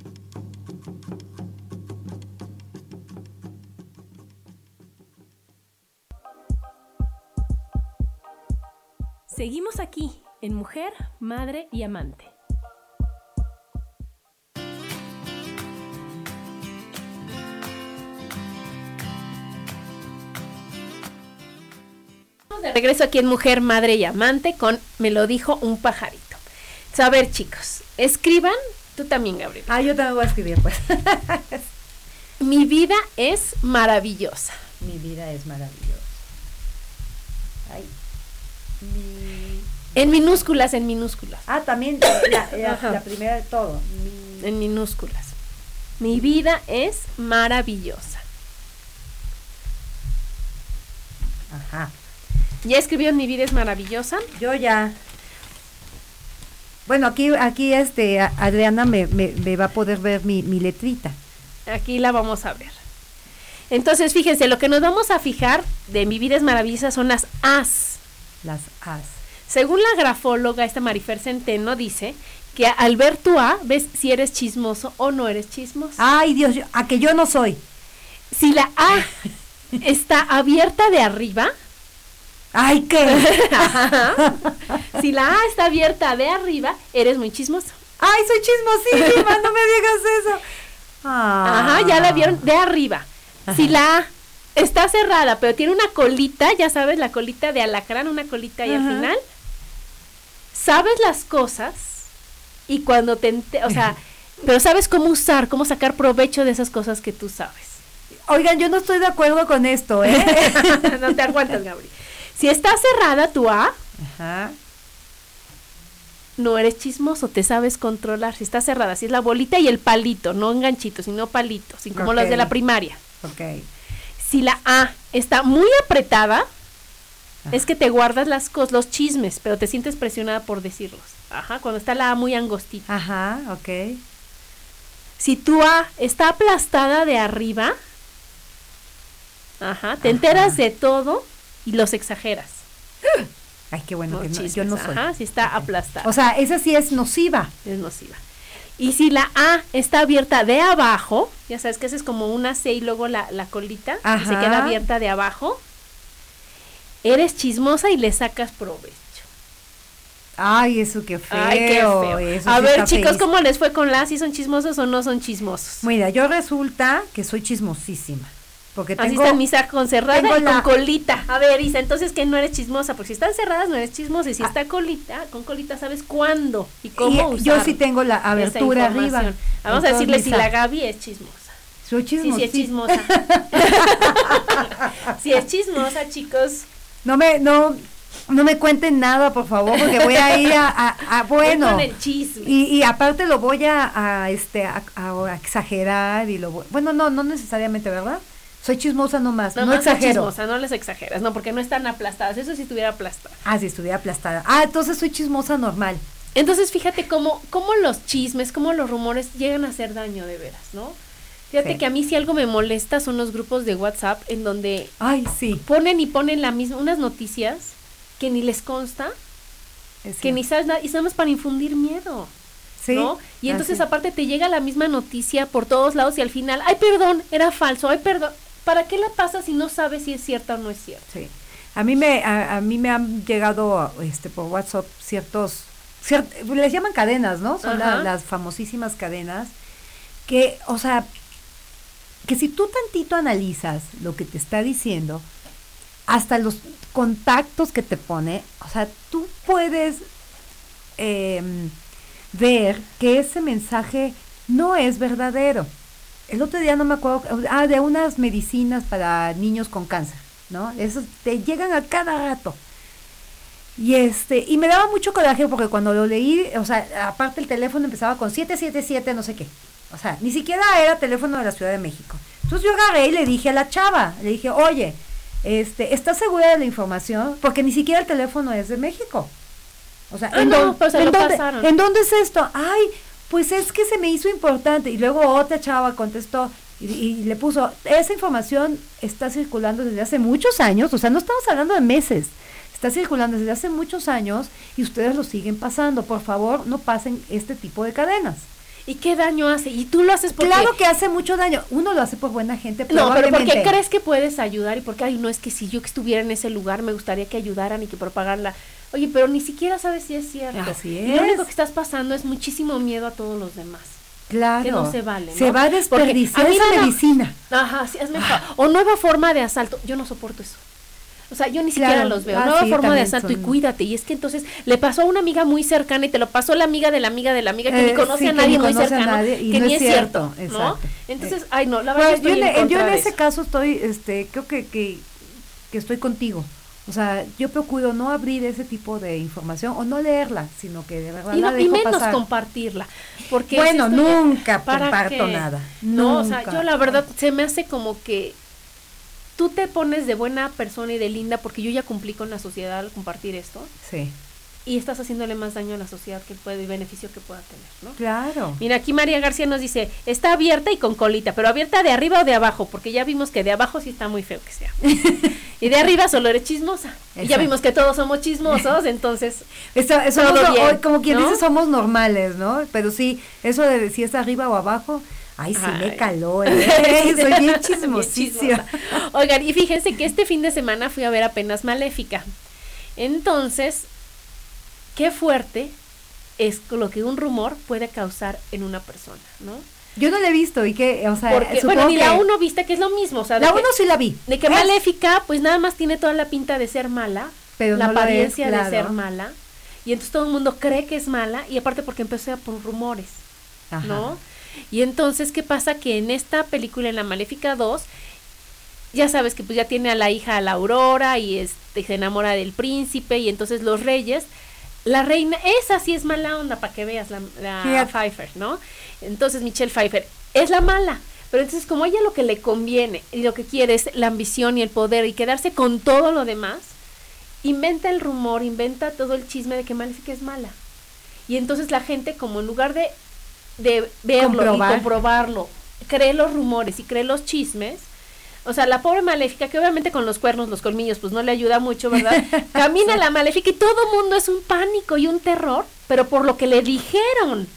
Seguimos aquí en Mujer, Madre y Amante. De regreso aquí en Mujer, Madre y Amante con Me lo dijo un pajarito. A ver, chicos, escriban, tú también, Gabriel. Ah, yo también voy a escribir, pues. Mi vida es maravillosa. Mi vida es maravillosa. Ay. Mi... En minúsculas, en minúsculas. Ah, también la, la- la primera de todo. Mi- En minúsculas. Mi vida es maravillosa. Ajá. ¿Ya escribió Mi vida es maravillosa? Yo ya. Bueno, aquí, aquí este, Adriana me, me, me va a poder ver mi, mi letrita. Aquí la vamos a ver. Entonces, fíjense, lo que nos vamos a fijar de Mi vida es maravillosa son las As. Las as. Según la grafóloga, esta Marifer Centeno dice que al ver tu A, ves si eres chismoso o no eres chismoso. Ay, Dios, yo- a que yo no soy. Si la A está abierta de arriba, Ay, ¿qué? si la A está abierta de arriba, eres muy chismoso. Ay, soy chismosísima, no me digas eso. Ah. Ajá, ya la vieron de arriba. Si la A está cerrada, pero tiene una colita, ya sabes, la colita de alacrán, una colita ahí al final, sabes las cosas y cuando te, o sea, pero sabes cómo usar, cómo sacar provecho de esas cosas que tú sabes. Oigan, yo no estoy de acuerdo con esto, ¿eh? no te aguantas, Gabriel. Si está cerrada tu A, Ajá. no eres chismoso, te sabes controlar. Si está cerrada, si es la bolita y el palito, no enganchito, sino palito, sin como los de la primaria. Ok. Si la A está muy apretada, es que te guardas las cosas, los chismes, pero te sientes presionada por decirlos. Ajá, cuando está la A muy angostita. Ajá, ok. Si tu A está aplastada de arriba, ajá, te enteras de todo y los exageras. Ay, qué bueno que no, yo no soy. Ajá, si está aplastada. O sea, esa sí es nociva. es nociva. Y si la A está abierta de abajo, ya sabes que esa es como una C y luego la, la colita, y se queda abierta de abajo, eres chismosa y le sacas provecho. Ay, eso qué feo. Ay, qué feo. eso A sí ver, chicos. ¿cómo les fue con la? ¿Si son chismosos o no son chismosos? Mira, yo resulta que soy chismosísima. Porque Así tengo, está Misa con cerrada tengo y con la- colita. A ver, Isa, entonces que no eres chismosa, porque si están cerradas no eres chismosa, y si Ah. está colita, con colita sabes cuándo y y cómo usar. yo sí tengo la abertura arriba. información. Vamos a decirle si la Gaby es chismosa. Soy Sí, chismosísima. sí es chismosa. si es chismosa, chicos. No me, no, no me cuenten nada, por favor, porque voy a ir a, a- a- bueno. Con el chisme. Y, y aparte lo voy a, a, este a, a exagerar y lo voy- bueno no no necesariamente verdad soy chismosa nomás no, no, exagero chismosa, no les exageras, no, porque no están aplastadas. Eso si estuviera aplastada. ah si estuviera aplastada ah entonces soy chismosa normal Entonces, fíjate cómo, cómo los chismes, cómo los rumores llegan a hacer daño de veras, ¿no? Fíjate Sí. que a mí si algo me molesta son los grupos de WhatsApp en donde ay sí ponen y ponen la misma, unas noticias que ni les consta, es que ni sabes nada, y nada más para infundir miedo. sí ¿no? Y entonces así. aparte te llega la misma noticia por todos lados y al final, ay, perdón, era falso, ay, perdón. ¿Para qué la pasas si no sabes si es cierta o no es cierta? sí a mí me a, a mí me han llegado este por WhatsApp ciertos ciert- les llaman cadenas no son la- las famosísimas cadenas que o sea que si tú tantito analizas lo que te está diciendo hasta los contactos que te pone, o sea, tú puedes em, ver que ese mensaje no es verdadero. El otro día no me acuerdo, ah, de unas medicinas para niños con cáncer, ¿no? Esos te llegan a cada rato. Y este, y me daba mucho coraje porque cuando lo leí, o sea, aparte el teléfono empezaba con 777, no sé qué. O sea, ni siquiera era teléfono de la Ciudad de México. Entonces yo agarré y le dije a la chava, le dije, oye, este, ¿estás segura de la información? Porque ni siquiera el teléfono es de México. O sea, Ah, ¿en, no, dónde- pues se ¿en dónde. ¿en dónde es esto? Ay, pues es que se me hizo importante. Y luego otra chava contestó y, y le puso, esa información está circulando desde hace muchos años, o sea, no estamos hablando de meses, está circulando desde hace muchos años y ustedes lo siguen pasando. Por favor, no pasen este tipo de cadenas. ¿Y qué daño hace? Y tú lo haces porque... Claro que hace mucho daño. Uno lo hace por buena gente, No, pero ¿por qué probablemente. crees que puedes ayudar? Y porque, ay, no, es que si yo estuviera en ese lugar me gustaría que ayudaran y que propagarla. Oye, pero ni siquiera sabes si es cierto. Así Y lo es. único que estás pasando es muchísimo miedo a todos los demás. Claro. que no se vale, ¿no? Se va a desperdiciar a esa da- medicina. Ajá, sí, hazme fa- O nueva forma de asalto. Yo no soporto eso. O sea, yo ni siquiera los veo. Ah, nueva sí, forma de asalto y cuídate. Y es que entonces le pasó a una amiga muy cercana y te lo pasó la amiga de la amiga de la amiga que Eh, ni conoce sí, a nadie muy conoce cercano. nadie y que no ni es es cierto. cierto, ¿no? Entonces, ay, no, la verdad Bueno, yo, estoy en, en yo en de ese eso. caso estoy, este, creo que, que, que estoy contigo. O sea, yo procuro no abrir ese tipo de información o no leerla, sino que de verdad Y, la no- y menos pasar. compartirla. Porque Bueno, nunca ¿para comparto nada. No, o sea, yo la verdad se me hace como que tú te pones de buena persona y de linda porque yo ya cumplí con la sociedad al compartir esto Sí, y estás haciéndole más daño a la sociedad que puede y beneficio que pueda tener, ¿no? claro. Mira, aquí María García nos dice, está abierta y con colita, pero abierta de arriba o de abajo, porque ya vimos que de abajo sí está muy feo que sea. y de arriba solo eres chismosa. Y ya vimos que todos somos chismosos, entonces Eso, eso Todo bien, como quien ¿no? dice, somos normales, ¿no? Pero sí, eso de si es arriba o abajo, ay, sí me caló, ¿eh? Soy bien chismosísima. Oigan, y fíjense que este fin de semana fui a ver apenas Maléfica. Entonces, qué fuerte es lo que un rumor puede causar en una persona, ¿no? Yo no la he visto y que, o sea, Porque, supongo bueno, ni la uno viste que es lo mismo, o sea, La que- uno sí la vi. De que Es- Maléfica, pues nada más tiene toda la pinta de ser mala, Pero la no es, apariencia claro. de ser mala, y entonces todo el mundo cree que es mala, y aparte porque empezó por rumores, Ajá. ¿no? Y entonces, ¿qué pasa? Que en esta película, en la Maléfica 2, ya sabes que pues ya tiene a la hija, a la Aurora, y este, se enamora del príncipe, y entonces los reyes, la reina, esa sí es mala onda, para que veas, la, la. Pfeiffer, ¿no? Entonces Michelle Pfeiffer es la mala. Pero entonces como ella lo que le conviene y lo que quiere es la ambición y el poder y quedarse con todo lo demás, inventa el rumor, inventa todo el chisme de que Maléfica es mala. Y entonces la gente como en lugar de, de verlo Comprobar. y comprobarlo, cree los rumores y cree los chismes, o sea, la pobre maléfica, que obviamente con los cuernos, los colmillos, pues no le ayuda mucho, ¿verdad? Camina la maléfica y todo mundo es un pánico y un terror, pero por lo que le dijeron.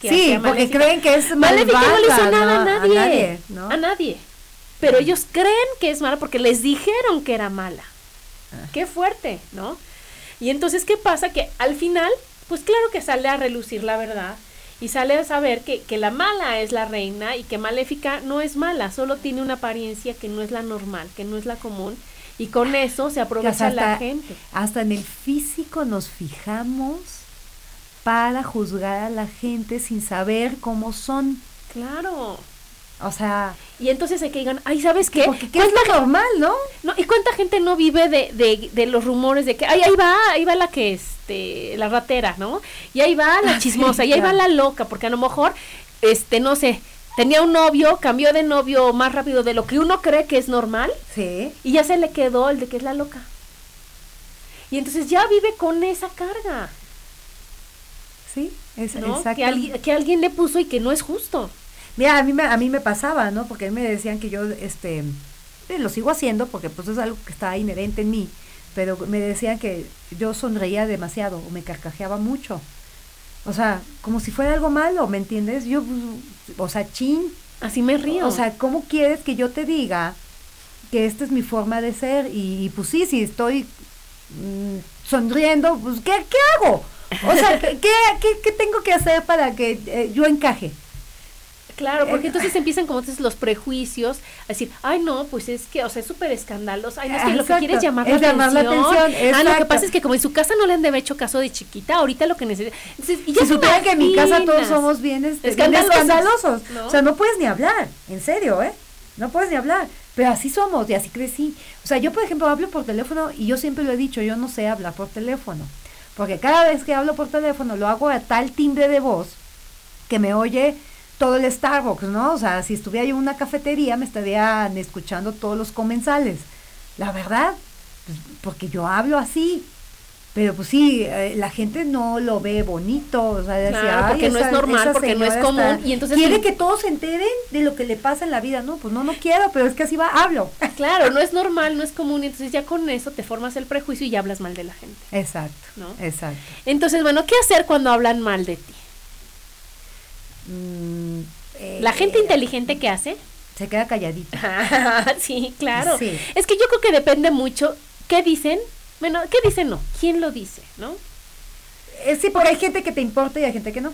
que Sí, porque creen que es Maléfica no le hizo nada a nadie. A nadie, ¿no? A nadie. Pero ellos creen que es mala porque les dijeron que era mala. Ah. Qué fuerte, ¿no? Y entonces, ¿qué pasa? Que al final, pues claro que sale a relucir la verdad y sale a saber que, que la mala es la reina y que Maléfica no es mala, solo tiene una apariencia que no es la normal, que no es la común. Y con eso se aprovecha la gente. hasta en el físico nos fijamos para juzgar a la gente sin saber cómo son. Claro. O sea, Y entonces hay que digan, ay, ¿sabes qué? porque ¿qué es lo normal, ¿no? No, ¿y cuánta gente no vive de, de, de los rumores de que, ay, ahí va, ahí va la que, este, la ratera, ¿no? Y ahí va la chismosa, y ahí va claro. la loca, porque a lo mejor, este, no sé, tenía un novio, cambió de novio más rápido de lo que uno cree que es normal, Sí. y ya se le quedó el de que es la loca. Y entonces ya vive con esa carga, Sí, es, ¿no? exacto. Que, alguien, que alguien le puso y que no es justo. Mira, a mí me, a mí me pasaba, ¿no? Porque me decían que yo, este, eh, lo sigo haciendo porque pues es algo que está inherente en mí, pero me decían que yo sonreía demasiado o me carcajeaba mucho. O sea, como si fuera algo malo, ¿me entiendes? Yo, pues, o sea, chin. Así me río. O sea, ¿cómo quieres que yo te diga que esta es mi forma de ser? Y, y, pues sí, si estoy mm, sonriendo, pues ¿qué, qué hago? O sea, ¿qué, qué, qué- qué tengo que hacer para que eh, yo encaje? Claro, porque Eh, entonces empiezan como entonces los prejuicios, a decir, ay no, pues es que, o sea, es súper escandaloso, ay no, es que lo que quiere es llamar, es la, llamar la atención. atención, Ah, lo que pasa es que como en su casa no le han de haber hecho caso de chiquita, ahorita lo que necesita. Entonces, y ya te supieran que en mi casa todos somos bien, este, bien escandalosos. ¿no? O sea, no puedes ni hablar, en serio, ¿eh? No puedes ni hablar. Pero así somos y así crecí. O sea, yo por ejemplo hablo por teléfono y yo siempre lo he dicho, yo no sé hablar por teléfono. Porque cada vez que hablo por teléfono lo hago a tal timbre de voz que me oye todo el Starbucks, ¿no? O sea, si estuviera yo en una cafetería me estarían escuchando todos los comensales. La verdad, pues, porque yo hablo así. Pero pues sí, eh, la gente no lo ve bonito, o sea, Claro, decía, "Ay, porque no es normal, porque no es común, está- y entonces quiere que todos se enteren de lo que le pasa en la vida, no, pues no, no quiero, pero es que así va, hablo. Claro, no es normal, no es común, y entonces ya con eso te formas el prejuicio y ya hablas mal de la gente. Exacto, ¿No? exacto. Entonces, bueno, ¿qué hacer cuando hablan mal de ti? Mm, La eh, gente inteligente que hace. se queda calladita. sí, claro. Sí. Es que yo creo que depende mucho qué dicen. Bueno, ¿qué dicen no? ¿Quién lo dice, no? Eh, sí, porque hay gente que te importa y hay gente que no.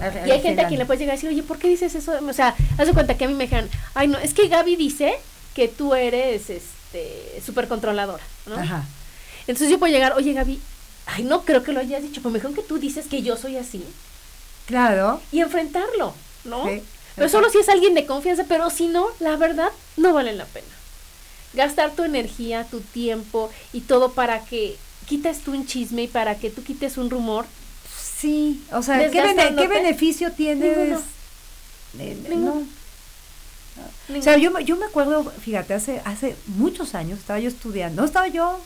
Al- Y hay gente a quien le puedes llegar a decir, oye, ¿por qué dices eso? O sea, haz de cuenta que a mí me dijeron, ay, no, es que Gaby dice que tú eres, este, súper controladora, ¿no? Ajá. Entonces yo puedo llegar, oye, Gaby, ay, no creo que lo hayas dicho, pero me dijeron que tú dices que yo soy así. Claro. Y enfrentarlo, ¿no? Sí. Pero solo si es alguien de confianza, pero si no, la verdad, no vale la pena. Gastar tu energía, tu tiempo y todo para que quites tú un chisme y para que tú quites un rumor. Sí, o sea, ¿qué, bene- Desgastándote. qué beneficio tienes? Ninguno. Eh, Ninguno. no. O sea, yo, me- yo me acuerdo, fíjate, hace, hace muchos años estaba yo estudiando, estaba yo,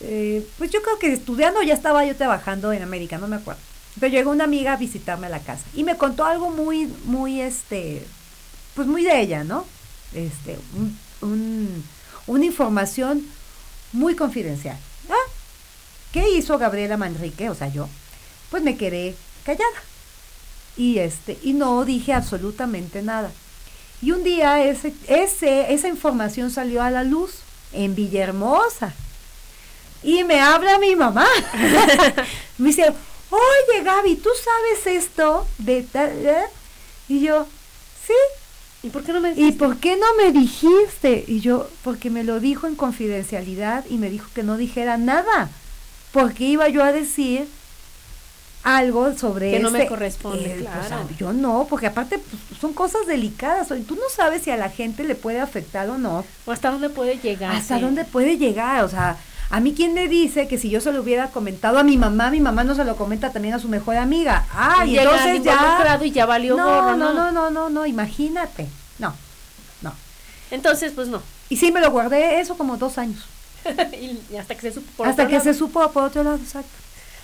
eh, pues yo creo que estudiando ya estaba yo trabajando en América, no me acuerdo. Pero llegó una amiga a visitarme a la casa y me contó algo muy, muy, este, pues muy de ella, ¿no? Este, un, un- una información muy confidencial. ¿Ah? ¿Qué hizo Gabriela Manrique? O sea, yo, pues me quedé callada. Y este, y no dije absolutamente nada. Y un día ese, ese, esa información salió a la luz en Villahermosa. Y me habla mi mamá. me dice, oye Gaby, ¿tú sabes esto? De tal, eh?" Y yo, sí. ¿Y por qué no me ¿Y dijiste? por qué no me dijiste? Y yo, porque me lo dijo en confidencialidad y me dijo que no dijera nada. Porque iba yo a decir algo sobre Que no me este- corresponde, eh, pues, claro. yo no, porque aparte pues, son cosas delicadas. o- Tú no sabes si a la gente le puede afectar o no. ¿O hasta dónde puede llegar? ¿Hasta dónde puede llegar? O sea, a mí quién me dice que si yo se lo hubiera comentado a mi mamá, mi mamá no se lo comenta también a su mejor amiga. Ah, y entonces ya... y ya valió no, gorro, no, ¿no? no, no, no, no, imagínate. No, no. Entonces, pues no. Y sí, me lo guardé eso como dos años. y hasta que se supo por hasta otro que lado. se supo por otro lado, exacto.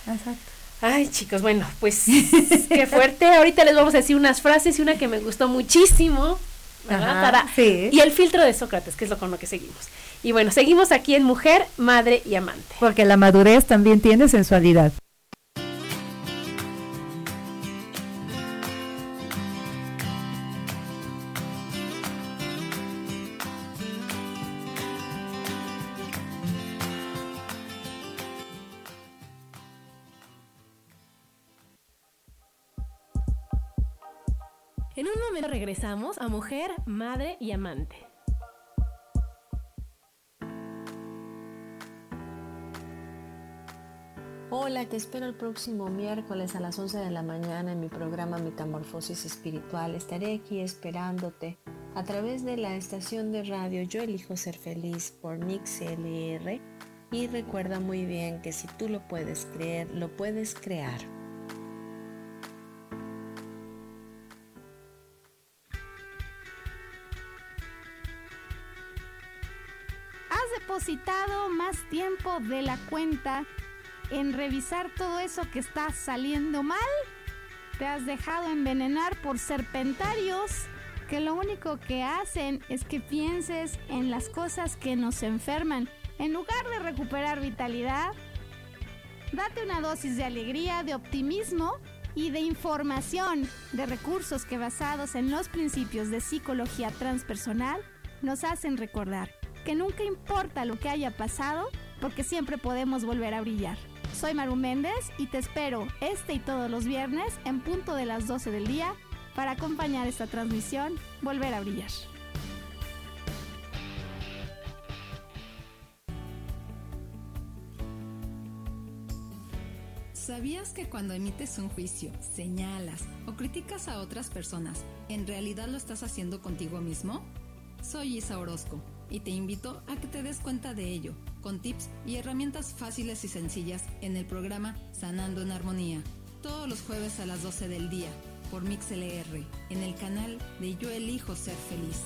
Exacto. Ay, chicos, bueno, pues qué fuerte. Ahorita les vamos a decir unas frases y una que me gustó muchísimo. ¿Verdad? Ajá, Para- sí. Y el filtro de Sócrates, que es lo con lo que seguimos. Y bueno, seguimos aquí en Mujer, Madre y Amante. Porque la madurez también tiene sensualidad. Regresamos a Mujer, Madre y Amante. Hola, te espero el próximo miércoles a las 11 de la mañana en mi programa Metamorfosis Espiritual. Estaré aquí esperándote a través de la estación de radio Yo Elijo Ser Feliz por Mix LR. Y recuerda muy bien que si tú lo puedes creer, lo puedes crear. Depositado más tiempo de la cuenta en revisar todo eso que está saliendo mal? ¿Te has dejado envenenar por serpentarios que lo único que hacen es que pienses en las cosas que nos enferman en lugar de recuperar vitalidad? Date una dosis de alegría, de optimismo y de información, de recursos que basados en los principios de psicología transpersonal nos hacen recordar que nunca importa lo que haya pasado, porque siempre podemos volver a brillar. Soy Maru Méndez y te espero este y todos los viernes en punto de las 12 del día para acompañar esta transmisión Volver a brillar. ¿Sabías que cuando emites un juicio, señalas o criticas a otras personas, en realidad lo estás haciendo contigo mismo? Soy Isa Orozco y te invito a que te des cuenta de ello, con tips y herramientas fáciles y sencillas en el programa Sanando en Armonía, todos los jueves a las 12 del día, por MixLR, en el canal de Yo Elijo Ser Feliz.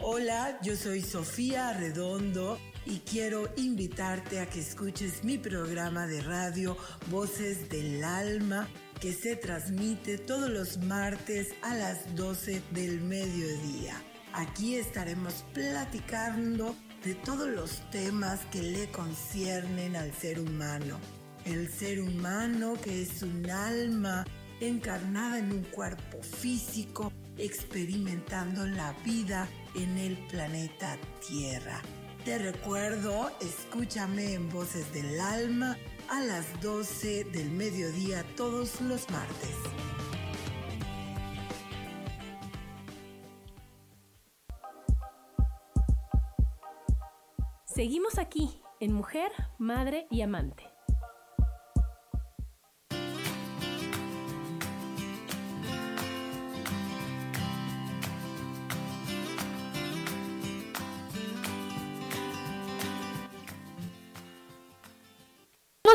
Hola, yo soy Sofía Redondo y quiero invitarte a que escuches mi programa de radio Voces del Alma que se transmite todos los martes a las 12 del mediodía. Aquí estaremos platicando de todos los temas que le conciernen al ser humano. El ser humano que es un alma encarnada en un cuerpo físico, experimentando la vida en el planeta Tierra. Te recuerdo, escúchame en Voces del Alma a las 12 del mediodía todos los martes. Seguimos aquí en Mujer, Madre y Amante.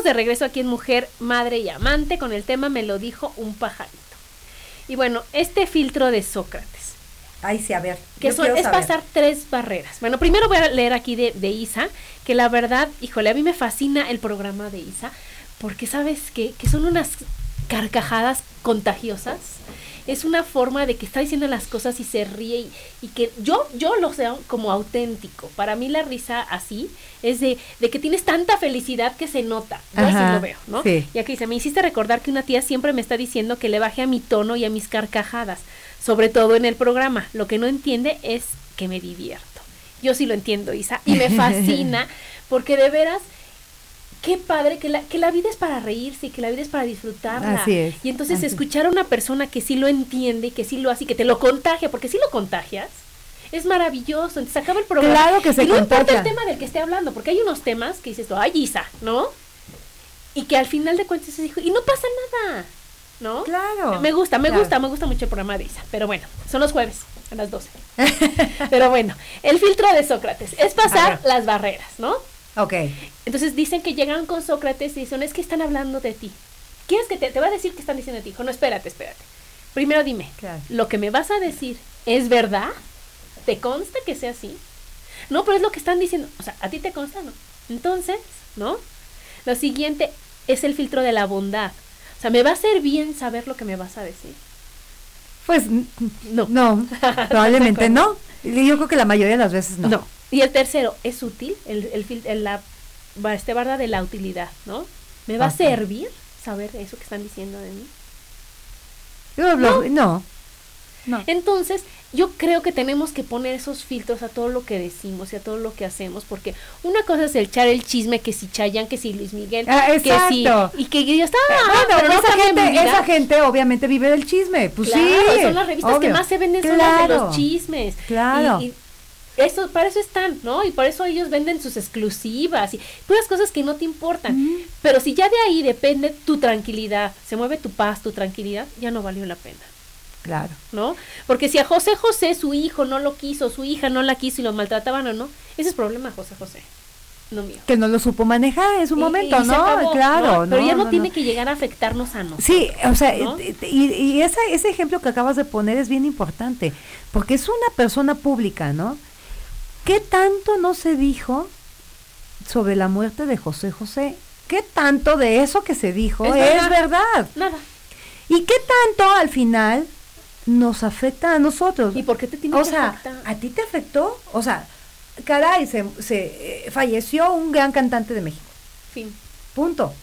De regreso aquí en Mujer, Madre y Amante con el tema Me lo dijo un pajarito. Y bueno, este filtro de Sócrates. Ay, sí, a ver. Que es pasar tres barreras. Bueno, primero voy a leer aquí de, de, Isa, que la verdad, híjole, a mí me fascina el programa de Isa, porque sabes qué? que son unas carcajadas contagiosas es una forma de que está diciendo las cosas y se ríe y, que yo, yo lo sé como auténtico. Para mí la risa así es de, de que tienes tanta felicidad que se nota. Yo así lo veo, ¿no? Y aquí dice, me hiciste recordar que una tía siempre me está diciendo que le baje a mi tono y a mis carcajadas, sobre todo en el programa. Lo que no entiende es que me divierto. Yo sí lo entiendo, Isa, y me fascina porque de veras qué padre que la, que la vida es para reírse y que la vida es para disfrutarla. Así es. Y entonces escuchar a una persona que sí lo entiende y que sí lo hace y que te lo contagia, porque si lo contagias, es maravilloso. Entonces acaba el programa. Claro que se y no importa el tema del que esté hablando, porque hay unos temas que dices, ay, Isa, ¿no? Y que al final de cuentas se dijo, y no pasa nada, ¿no? Claro. Me gusta, me gusta, me gusta mucho el programa de Isa. Pero bueno, son los jueves a las 12. pero bueno, el filtro de Sócrates es pasar las barreras, ¿no? Ok. Entonces dicen que llegan con Sócrates y dicen, es que están hablando de ti. ¿Quieres que te, te va a decir que están diciendo de ti? Dijo, no, espérate, espérate. Primero dime, ¿lo que me vas a decir es verdad? ¿Te consta que sea así? No, pero es lo que están diciendo. O sea, a ti te consta, ¿no? Entonces, ¿no? Lo siguiente es el filtro de la bondad. O sea, ¿me va a hacer bien saber lo que me vas a decir? Pues no. No, probablemente no. Yo creo que la mayoría de las veces no. No. Y el tercero, ¿es útil? El, el, el la, este barda de la utilidad, ¿no? ¿Me va a servir saber eso que están diciendo de mí? no. no. Entonces, yo creo que tenemos que poner esos filtros a todo lo que decimos y a todo lo que hacemos, porque una cosa es echar el chisme que si Chayan, que si Luis Miguel, ah, que si y que yo estaba, bueno, esa, gente, esa gente obviamente vive del chisme, pues sí. Son las revistas que más se venden son las de los chismes. Claro. y, eso, para eso están, ¿no? Y por eso ellos venden sus exclusivas y puras cosas que no te importan. Pero si ya de ahí depende tu tranquilidad, se mueve tu paz, tu tranquilidad, ya no valió la pena. Claro. ¿No? Porque si a José José su hijo no lo quiso, su hija no la quiso y lo maltrataban o no, ese es problema José José. No mío. Que no lo supo manejar en su momento, ¿no? claro. Pero ya no, tiene que llegar a afectarnos a nosotros. Sí, o sea, y, y esa, ese ejemplo que acabas de poner es bien importante, porque es una persona pública, ¿no? ¿Qué tanto no se dijo sobre la muerte de José José? ¿Qué tanto de eso que se dijo es, verdad? Nada. ¿Y qué tanto al final nos afecta a nosotros? ¿Y por qué te tiene o sea, ¿a ti te afectó? O sea, caray, se, se eh, falleció un gran cantante de México. Fin. Punto.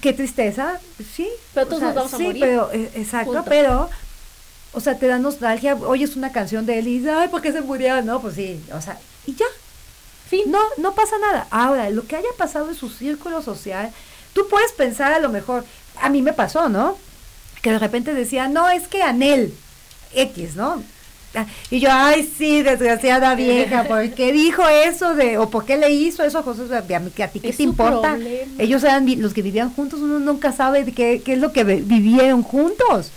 Qué tristeza, sí. Pero todos nos vamos a morir. Pero, eh, exacto, pero o sea, te da nostalgia, oyes una canción de él y dices, ay, ¿por qué se murió? No, pues sí, o sea, y ya. Fin. No, no pasa nada. Ahora, lo que haya pasado en su círculo social, tú puedes pensar a lo mejor, a mí me pasó, ¿no? Que de repente decía, no, es que Anel, X, ¿no? y yo, ay, sí, desgraciada vieja, ¿por qué dijo eso de, o por qué le hizo eso a José? A, ti qué te importa? problema. Ellos eran los que vivían juntos, uno nunca sabe de qué, qué es lo que vi- vivieron juntos.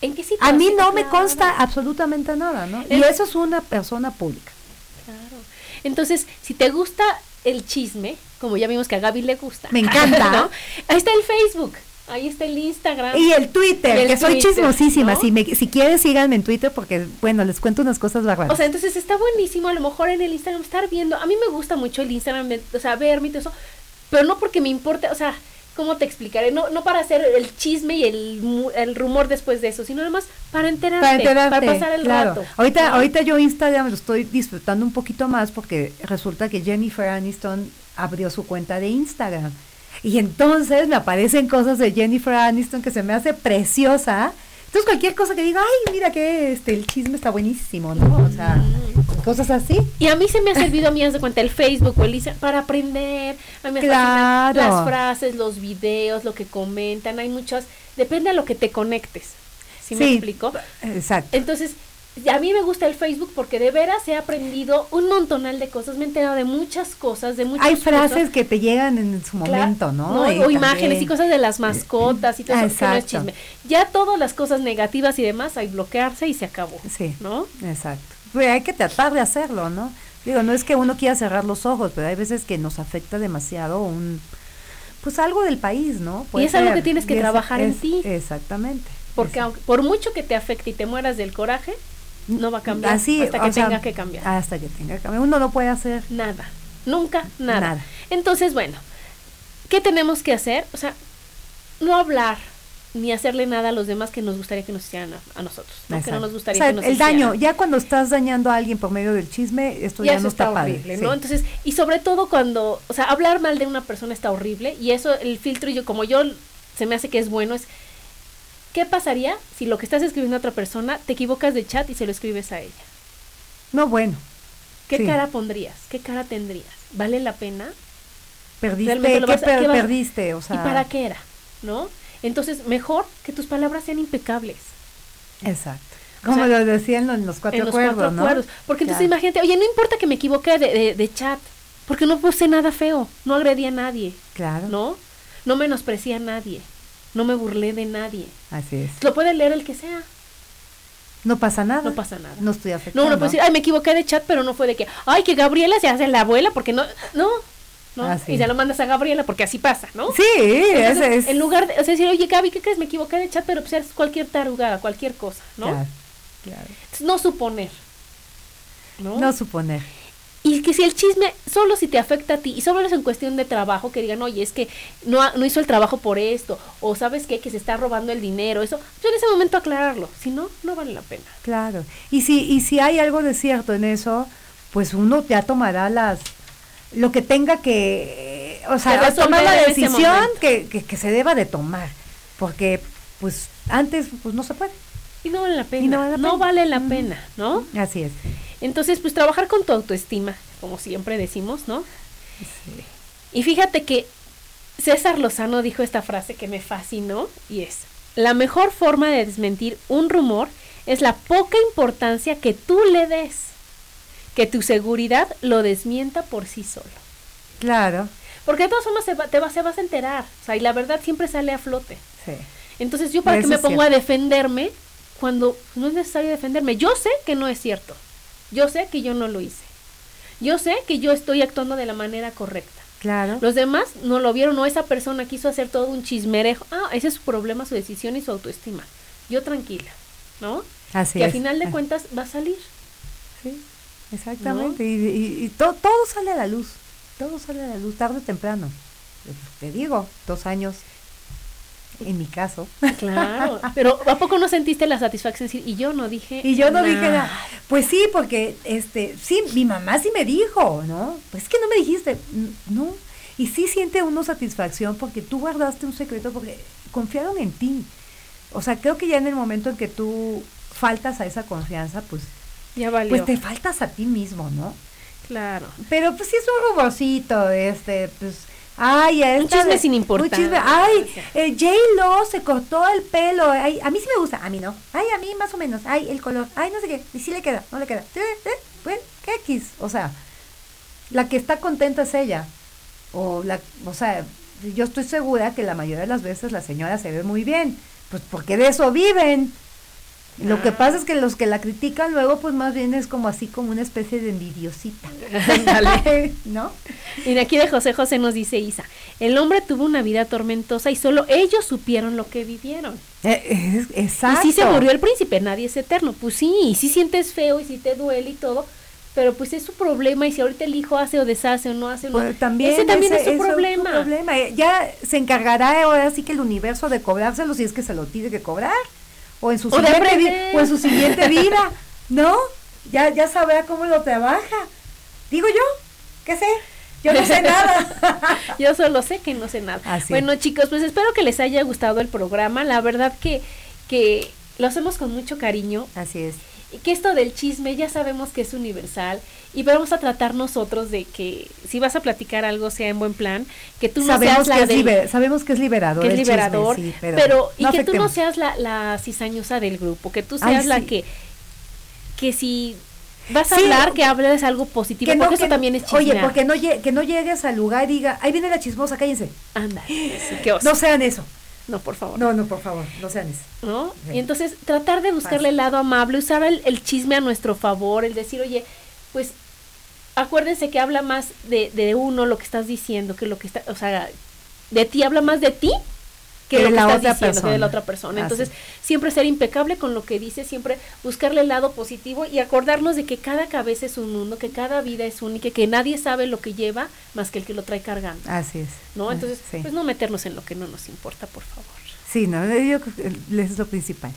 ¿En qué A mí situación? no me consta absolutamente nada, ¿no? Y Es- eso es una persona pública. Claro. Entonces, si te gusta el chisme, como ya vimos que a Gaby le gusta. Me encanta. ¿no? Ahí está el Facebook, ahí está el Instagram. Y el Twitter, Y el que soy chismosísima. ¿no? Si, me, si quieres, síganme en Twitter porque, bueno, les cuento unas cosas bárbaras. O sea, entonces está buenísimo a lo mejor en el Instagram estar viendo. A mí me gusta mucho el Instagram, o sea, verme y todo eso, pero no porque me importe, o sea, ¿cómo te explicaré? No, no para hacer el chisme y el, el rumor después de eso, sino nada más para enterarte, para enterarte, para pasar el claro. rato. Ahorita, ¿no? ahorita yo Instagram lo estoy disfrutando un poquito más porque resulta que Jennifer Aniston abrió su cuenta de Instagram. Y entonces me aparecen cosas de Jennifer Aniston que se me hace preciosa. Entonces cualquier cosa que diga, ay, mira que este el chisme está buenísimo, ¿no? O sea, cosas así. Y a mí se me ha servido a mí, de cuenta, el Facebook o el Instagram para aprender. A mí me Claro. las frases, los videos, lo que comentan. Hay muchas, depende a lo que te conectes. ¿Sí, me Sí, explico? Exacto. Entonces, a mí me gusta el Facebook porque de veras he aprendido un montonal de cosas, me he enterado de muchas cosas, de muchas Hay frases que te llegan en su momento, ¿no? Y o imágenes también- y cosas de las mascotas y todo eso, que no es chisme. Ya todas las cosas negativas y demás, hay bloquearse y se acabó. Sí. ¿No? Exacto. Pues hay que tratar de hacerlo, ¿no? Digo, no es que uno quiera cerrar los ojos, pero hay veces que nos afecta demasiado un pues algo del país, ¿no? Puede es algo que tienes que Y es- trabajar en ti. Exactamente. Porque aunque, por mucho que te afecte y te mueras del coraje, no va a cambiar Así, hasta que sea, tenga que cambiar. Hasta que tenga que cambiar. Uno no puede hacer Nada. Nunca, nada. Nada. Entonces, bueno, ¿qué tenemos que hacer? O sea, no hablar ni hacerle nada a los demás que nos gustaría que nos hicieran a, a nosotros. ¿no? Que no nos gustaría O sea, que nos el hicieran. daño, ya cuando estás dañando a alguien por medio del chisme, esto ya, no está, padre. horrible, sí. ¿no? Entonces, y sobre todo cuando, o sea, hablar mal de una persona está horrible y eso, el filtro, yo como yo, se me hace que es bueno, es, ¿qué pasaría si lo que estás escribiendo a otra persona te equivocas de chat y se lo escribes a ella? No, bueno, ¿Qué Sí. cara pondrías? ¿Qué cara tendrías? ¿Vale la pena? perdiste, ¿qué vas a- per- ¿qué vas- perdiste? O sea, ¿Y para qué era? ¿No? Entonces, mejor que tus palabras sean impecables. Exacto. O Como sea, lo decían en los cuatro en los acuerdos, cuatro ¿no? acuerdos. Porque entonces imagínate, oye, no importa que me equivoque de, de- de chat, porque no puse nada feo, no agredí a nadie, Claro, ¿no? No menosprecié a nadie, no me burlé de nadie. así es. Lo puede leer el que sea, No pasa nada. no pasa nada. No estoy No, afectando. uno puede decir, ay, me equivoqué de chat, pero no fue de que, ay, que Gabriela se hace la abuela, porque no, no, no. Así Y es. lo mandas a Gabriela, porque así pasa, ¿no? Sí, Entonces, ese es. En lugar de, o sea, decir, oye, Gaby, ¿qué crees? Me equivoqué de chat, pero pues cualquier tarugada, cualquier cosa, ¿no? Claro, no suponer, ¿no? No suponer. Y que si el chisme, solo si te afecta a ti, y solo es en cuestión de trabajo, que digan, oye, es que no, no hizo el trabajo por esto, o sabes qué, que se está robando el dinero, eso, pues en ese momento aclararlo, si no, no vale la pena. Claro. Y si, y si hay algo de cierto en eso, pues uno ya tomará las lo que tenga que, o sea, tomar la decisión que, que, que se deba de tomar. Porque, pues, antes, pues no se puede. Y no vale la pena. Y no vale la no pena. vale la Ujú. pena, ¿no? Así es. Entonces, pues trabajar con tu autoestima, como siempre decimos, ¿no? Y fíjate que César Lozano dijo esta frase que me fascinó y es, la mejor forma de desmentir un rumor es la poca importancia que tú le des, que tu seguridad lo desmienta por sí solo. Claro. Porque de todas formas se va, te, va, se vas a enterar, o sea, y la verdad siempre sale a flote. Sí. Entonces yo para qué me pongo cierto. a defenderme cuando no es necesario defenderme. Yo sé que no es cierto. Yo sé que yo no lo hice. Yo sé que yo estoy actuando de la manera correcta. Claro. Los demás no lo vieron o esa persona quiso hacer todo un chismerejo. Ah, ese es su problema, su decisión y su autoestima. Yo tranquila, ¿no? Así que es. al final de Ah, cuentas va a salir. Sí, exactamente. Y, y- y to- todo sale a la luz. Todo sale a la luz, tarde o temprano. Te digo, dos años, en mi caso. Claro. Pero ¿a poco no sentiste la satisfacción de decir, y yo no dije Y yo no dije nada"? Pues sí, porque este, sí, mi mamá sí me dijo, ¿no? Pues es que no me dijiste, "Mm, no. Y sí siente uno satisfacción porque tú guardaste un secreto porque confiaron en ti. O sea, creo que ya en el momento en que tú faltas a esa confianza, pues, Ya valió. pues te faltas a ti mismo, ¿no? Claro. Pero pues sí es un rumorcito, este, pues Ay, Un chisme de- sin un importancia. chisme, Ay, eh, J-Lo se cortó el pelo. Ay, a mí sí me gusta, a mí no. Ay, a mí más o menos. Ay, el color. Ay, no sé qué. Y sí le queda, no le queda. Bueno, ¿qué X? O sea, la que está contenta es ella. O, la, o sea, yo estoy segura que la mayoría de las veces la señora se ve muy bien. Pues porque de eso viven. Lo Ah. que pasa es que los que la critican luego, pues más bien es como así, como una especie de envidiosita. ¿No? Y de aquí de José José nos dice Isa, el hombre tuvo una vida tormentosa y solo ellos supieron lo que vivieron. Eh, es- exacto. Y sí se murió el príncipe, nadie es eterno. Pues sí, y sí sientes feo y sí te duele y todo, pero pues es su problema y si ahorita el hijo hace o deshace o no hace, o no, Pues también ese también ese- es su problema. problema. Eh, Ya se encargará ahora sí que el universo de cobrárselo si es que se lo tiene que cobrar. O en su, O de siguiente, vi- aprender. o en su siguiente vida. ¿No? Ya, ya sabrá cómo lo trabaja. Digo yo, ¿qué sé? Yo no sé nada. Yo solo sé que no sé nada. Así. Bueno, chicos, pues espero que les haya gustado el programa. La verdad que, que lo hacemos con mucho cariño. Así es. Y que esto del chisme ya sabemos que es universal y vamos a tratar nosotros de que si vas a platicar algo sea en buen plan, que tú no seas la que es del- liber- sabemos que es liberador. que es chisme, liberador, sí, pero, pero, y no que tú no afectemos. seas la, la cizañosa del grupo, que tú Ay, seas la sí. que que si vas a Sí, hablar que hables algo positivo, Que no, porque eso también es chismear. Oye, porque no, que no llegues al lugar y diga, ahí viene la chismosa, cállense. Anda, sí, qué oso. No sean eso. No, por favor. No, no, por favor, no sean eso. ¿no? Y entonces tratar de buscarle el lado amable, usar el, el chisme a nuestro favor, el decir, oye, pues acuérdense que habla más de, de uno lo que estás diciendo, que lo que está, o sea, de ti habla más de ti que, Que lo de que la estás otra diciendo, que de la persona. otra persona. Así. Entonces, siempre ser impecable con lo que dices, siempre buscarle el lado positivo y acordarnos de que cada cabeza es un mundo, que cada vida es única, que nadie sabe lo que lleva más que el que lo trae cargando. Así es. ¿No? Entonces, Sí. pues no meternos en lo que no nos importa, por favor. Sí, no, yo es lo principal.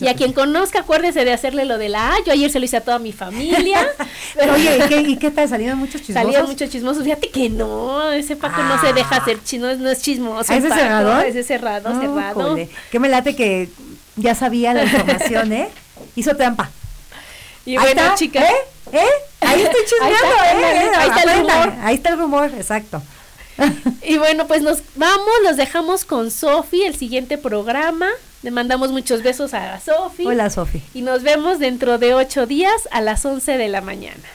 Y a quien conozca, acuérdese de hacerle lo de la A. Yo ayer se lo hice a toda mi familia. Pero oye, ¿y qué, y qué tal? ¿Salieron muchos chismosos? Salieron muchos chismosos. Fíjate que no, ese Paco no se deja hacer chismos, no es chismoso. ¿Ah, ese Paco, cerrador? Ese cerrado, cerrado. jole, Que me late que ya sabía la información, ¿eh? Hizo trampa. Y Ahí bueno, está, chicas. ¿eh? ¿Eh? Ahí estoy Ahí chismeando, está, ¿eh? ándale, ahí está el rumor. Ahí está el rumor, exacto. Y bueno, pues nos vamos, los dejamos con Sofi, el siguiente programa. Le mandamos muchos besos a Sofi. Hola, Sofi. Y nos vemos dentro de ocho días a las 11 de la mañana.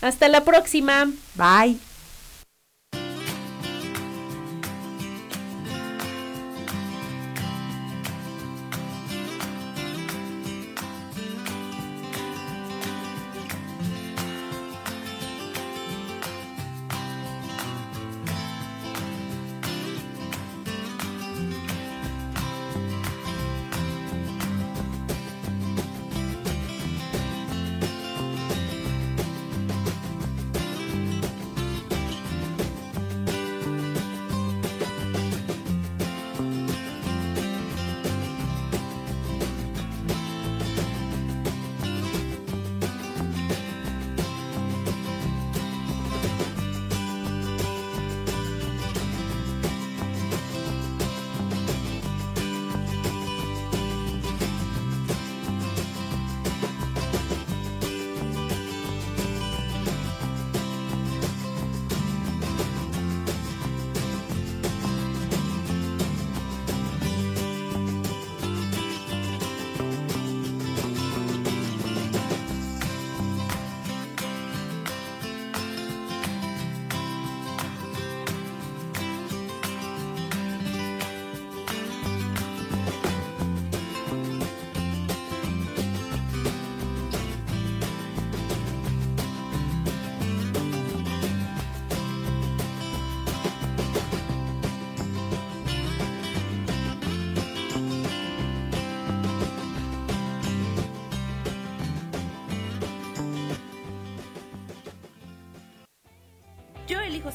Hasta la próxima. Bye.